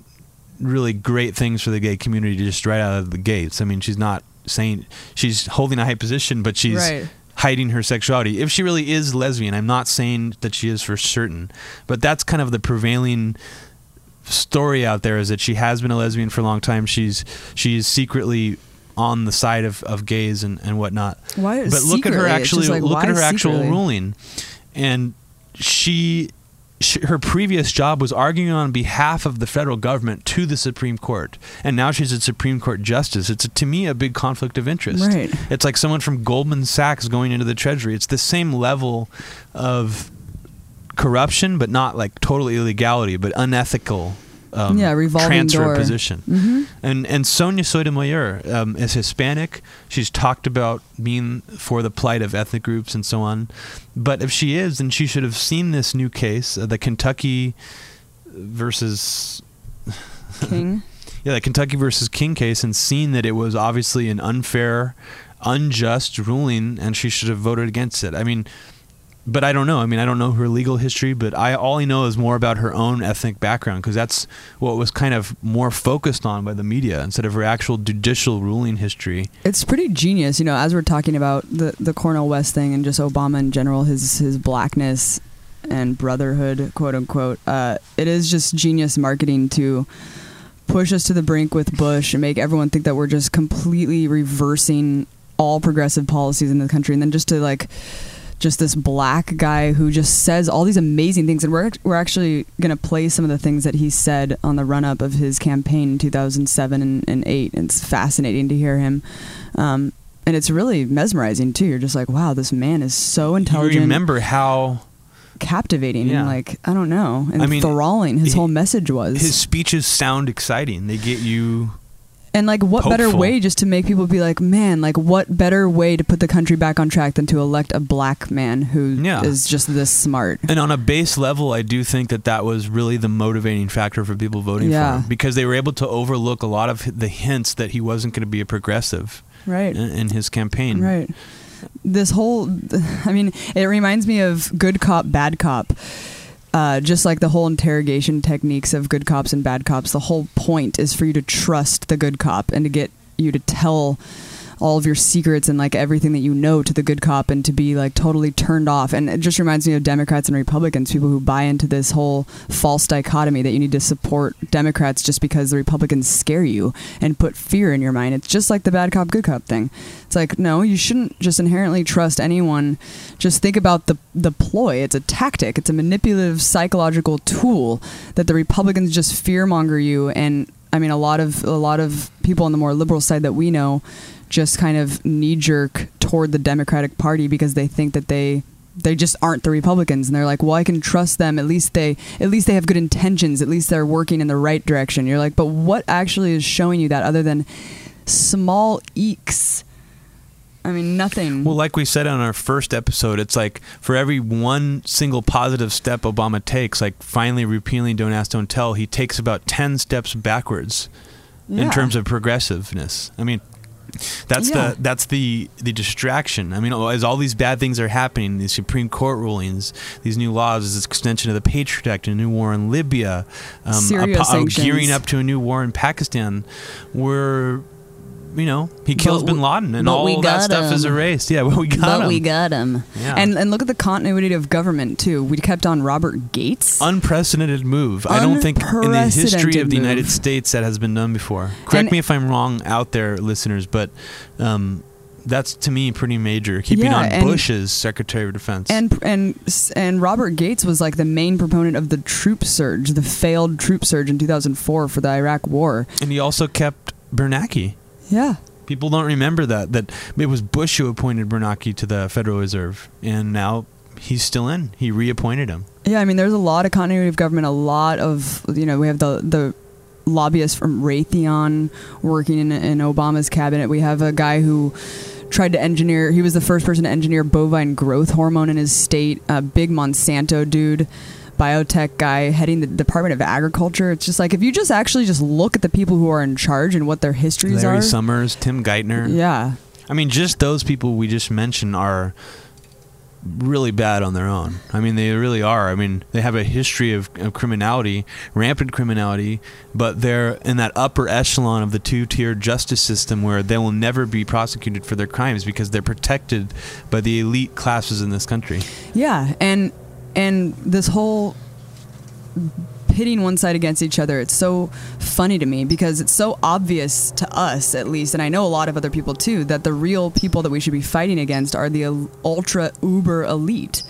really great things for the gay community just right out of the gates. I mean she's not saying she's holding a high position but she's Right. Hiding her sexuality. If she really is lesbian, I'm not saying that she is for certain, but that's kind of the prevailing story out there is that she has been a lesbian for a long time. She's she's secretly on the side of, of gays and, and whatnot. Why But look at her actually like, look at her actual ruling, and she, she her previous job was arguing on behalf of the federal government to the Supreme Court, and now she's a Supreme Court justice. It's to me a big conflict of interest. Right. It's like someone from Goldman Sachs going into the Treasury. It's the same level of corruption, but not like total illegality, but unethical. Um, Yeah, revolving transfer door. position. hmm And and Sonia Sotomayor um, is Hispanic. She's talked about being for the plight of ethnic groups and so on. But if she is, then she should have seen this new case, uh, the Kentucky versus King. yeah, the Kentucky versus King case, and seen that it was obviously an unfair, unjust ruling, and she should have voted against it. I mean, but I don't know. I mean, I don't know her legal history, but I all I know is more about her own ethnic background because that's what was kind of more focused on by the media instead of her actual judicial ruling history. It's pretty genius, you know. As we're talking about the the Cornel West thing and just Obama in general, his his blackness and brotherhood, quote unquote. Uh, it is just genius marketing to push us to the brink with Bush and make everyone think that we're just completely reversing all progressive policies in the country, and then just to like just this black guy who just says all these amazing things. And we're we're actually going to play some of the things that he said on the run up of his campaign in 2007 and, and 8 it's fascinating to hear him. Um, and it's really mesmerizing too. You're just like wow this man is so intelligent. You remember how captivating. Yeah. and like I don't know. And I mean, enthralling his he- whole message was. his speeches sound exciting. They get you. And like, what better way just to make people be like, man, like, what better way to put the country back on track than to elect a black man who is Yeah. just this smart? And on a base level, I do think that that was really the motivating factor for people voting Yeah. for him because they were able to overlook a lot of the hints that he wasn't going to be a progressive Right. in, in his campaign. Right. This whole, I mean, it reminds me of good cop, bad cop. Uh, just like the whole interrogation techniques of good cops and bad cops, the whole point is for you to trust the good cop and to get you to tell all of your secrets and like everything that you know to the good cop and to be like totally turned off. And it just reminds me of Democrats and Republicans, people who buy into this whole false dichotomy that you need to support Democrats just because the Republicans scare you and put fear in your mind. It's just like the bad cop, good cop thing. It's like, no, you shouldn't just inherently trust anyone. Just think about the the ploy. It's a tactic. It's a manipulative psychological tool that the Republicans just fearmonger you and I mean a lot of a lot of people on the more liberal side that we know just kind of knee jerk toward the Democratic Party because they think that they they just aren't the Republicans and they're like, well, I can trust them. At least they at least they have good intentions. At least they're working in the right direction. You're like, but what actually is showing you that other than small eeks? I mean, nothing. Well, like we said on our first episode, it's like for every one single positive step Obama takes, like finally repealing Don't Ask, Don't Tell, he takes about 10 steps backwards Yeah. in terms of progressiveness. I mean, that's Yeah. the that's the the distraction. I mean, as all these bad things are happening, these Supreme Court rulings, these new laws, this extension of the Patriot Act, a new war in Libya, um, Syria a, gearing up to a new war in Pakistan, we're you know, he kills But Bin Laden, and all we that stuff is him. erased. Yeah, well, we got but him. we got him. Yeah. And and look at the continuity of government too. We kept on Robert Gates. unprecedented move. I don't think in the history of the United. States that has been done before. Correct And- me if I'm wrong out there, listeners, but um, that's to me pretty major. Keeping Yeah, on and- Bush as Secretary of Defense. And and and Robert Gates was like the main proponent of the troop surge, the failed troop surge in 2004 for the Iraq War. and he also kept Bernanke. Yeah. People don't remember that that it was Bush who appointed Bernanke to the Federal Reserve, and now he's still in. He reappointed him. Yeah, I mean, there's a lot of continuity of government. A lot of you know, we have the the lobbyists from Raytheon working in, in Obama's cabinet. We have a guy who tried to engineer. He was the first person to engineer bovine growth hormone in his state. A big Monsanto dude. Biotech guy heading the Department of Agriculture. It's just like if you just actually just look at the people who are in charge and what their histories Larry are. Larry Summers, Tim Geithner. Yeah, I mean, just those people we just mentioned are really bad on their own. I mean, they really are. I mean, they have a history of, of criminality, rampant criminality, but they're in that upper echelon of the two-tier justice system where they will never be prosecuted for their crimes because they're protected by the elite classes in this country. Yeah, and and this whole pitting one side against each other, it's so funny to me because it's so obvious to us at least, and I know a lot of other people too, that the real people that we should be fighting against are the ultra uber elite.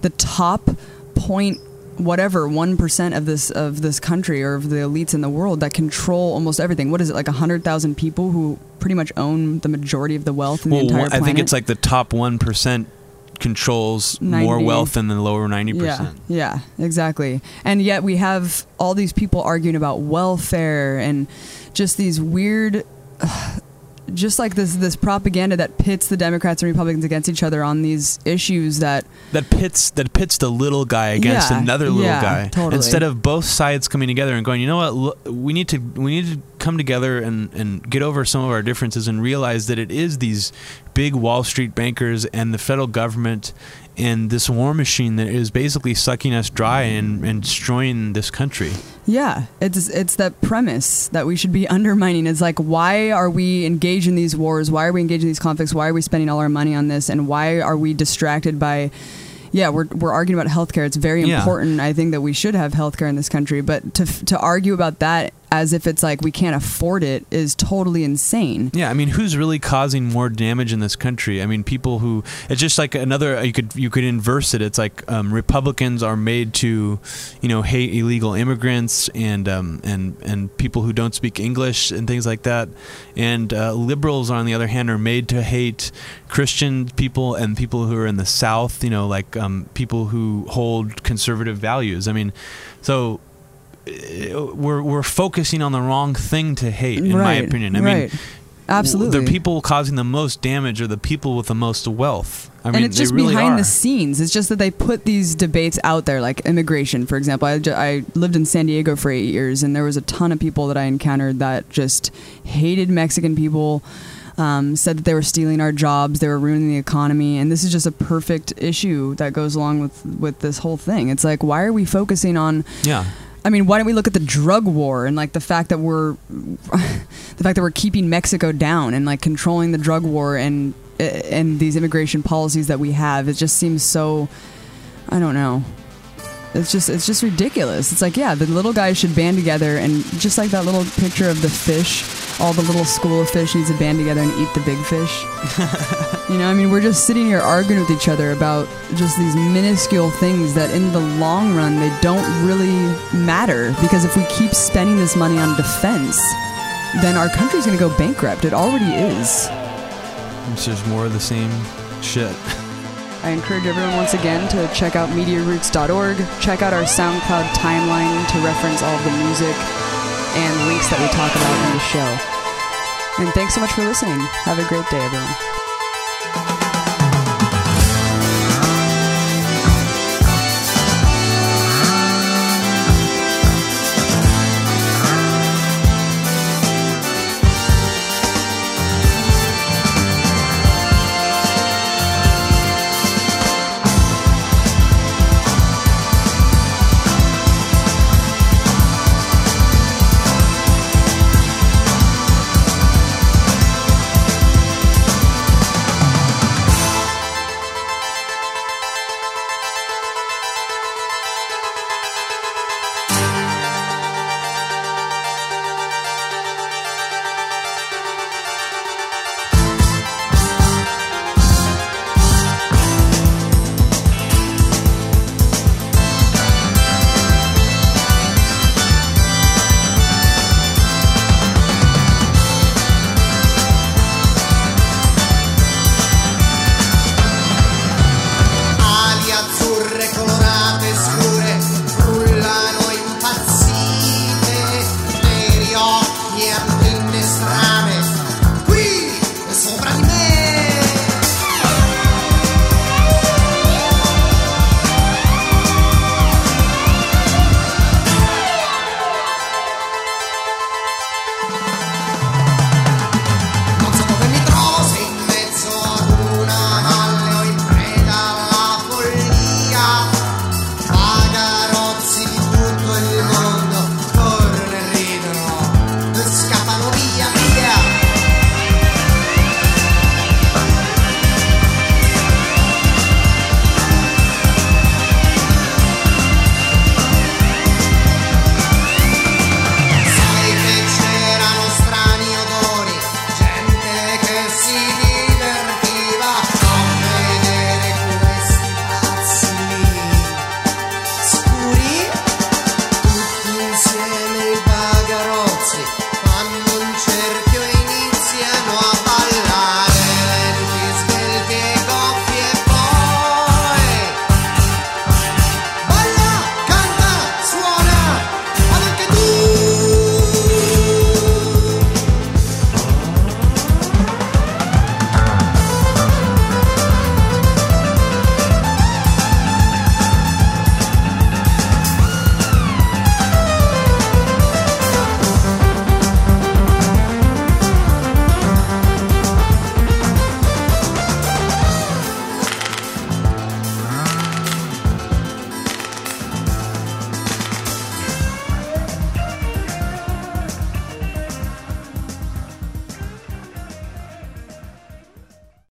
The top point whatever 1% of this of this country or of the elites in the world that control almost everything. What is it like 100,000 people who pretty much own the majority of the wealth in the entire I think it's like the top 1% controls more wealth than the lower 90%. Yeah, yeah, exactly. And yet we have all these people arguing about welfare and just these weird, just like this this propaganda that pits the Democrats and Republicans against each other on these issues that that pits that pits the little guy against Yeah, another little yeah, guy totally. instead of both sides coming together and going you know what look, we need to we need to come together and and get over some of our differences and realize that it is these big wall street bankers and the federal government and this war machine that is basically sucking us dry and, and destroying this country Yeah, it's it's that premise that we should be undermining. It's like why are we engaged in these wars? Why are we engaged in these conflicts? Why are we spending all our money on this? And why are we distracted by? Yeah, we're we're arguing about healthcare. It's very Yeah. important. I think that we should have healthcare in this country, but to to argue about that as if it's like we can't afford it is totally insane. Yeah, I mean, who's really causing more damage in this country? I mean, people who it's just like another. You could you could inverse it. It's like um, Republicans are made to, you know, hate illegal immigrants and um, and and people who don't speak English and things like that. And uh, liberals, on the other hand, are made to hate Christian people and people who are in the South. You know, like um, people who hold conservative values. I mean, so. Uh, We're we're focusing on the wrong thing to hate, in my opinion. I right. mean, Absolutely. the people causing the most damage are the people with the most wealth. I mean, and it's they just really behind are. the scenes. It's just that they put these debates out there, like immigration, for example. I, ju- I lived in San Diego for eight years, and there was a ton of people that I encountered that just hated Mexican people. Um, said that they were stealing our jobs, they were ruining the economy, and this is just a perfect issue that goes along with with this whole thing. It's like, why are we focusing on Yeah. I mean, why don't we look at the drug war and like the fact that we're the fact that we're keeping Mexico down and like controlling the drug war and eh, and these immigration policies that we have? It just seems so I don't know. It's just it's just ridiculous. It's like, yeah, the little guys should band together and just like that little picture of the fish, all the little school of fish needs to band together and eat the big fish. You know, I mean, we're just sitting here arguing with each other about just these minuscule things that in the long run they don't really matter because if we keep spending this money on defense, then our country's going to go bankrupt. It already is. It's just more of the same shit. I encourage everyone once again to check out MediaRoots.org, check out our SoundCloud timeline to reference all of the music and links that we talk about in the show. And thanks so much for listening. Have a great day, everyone.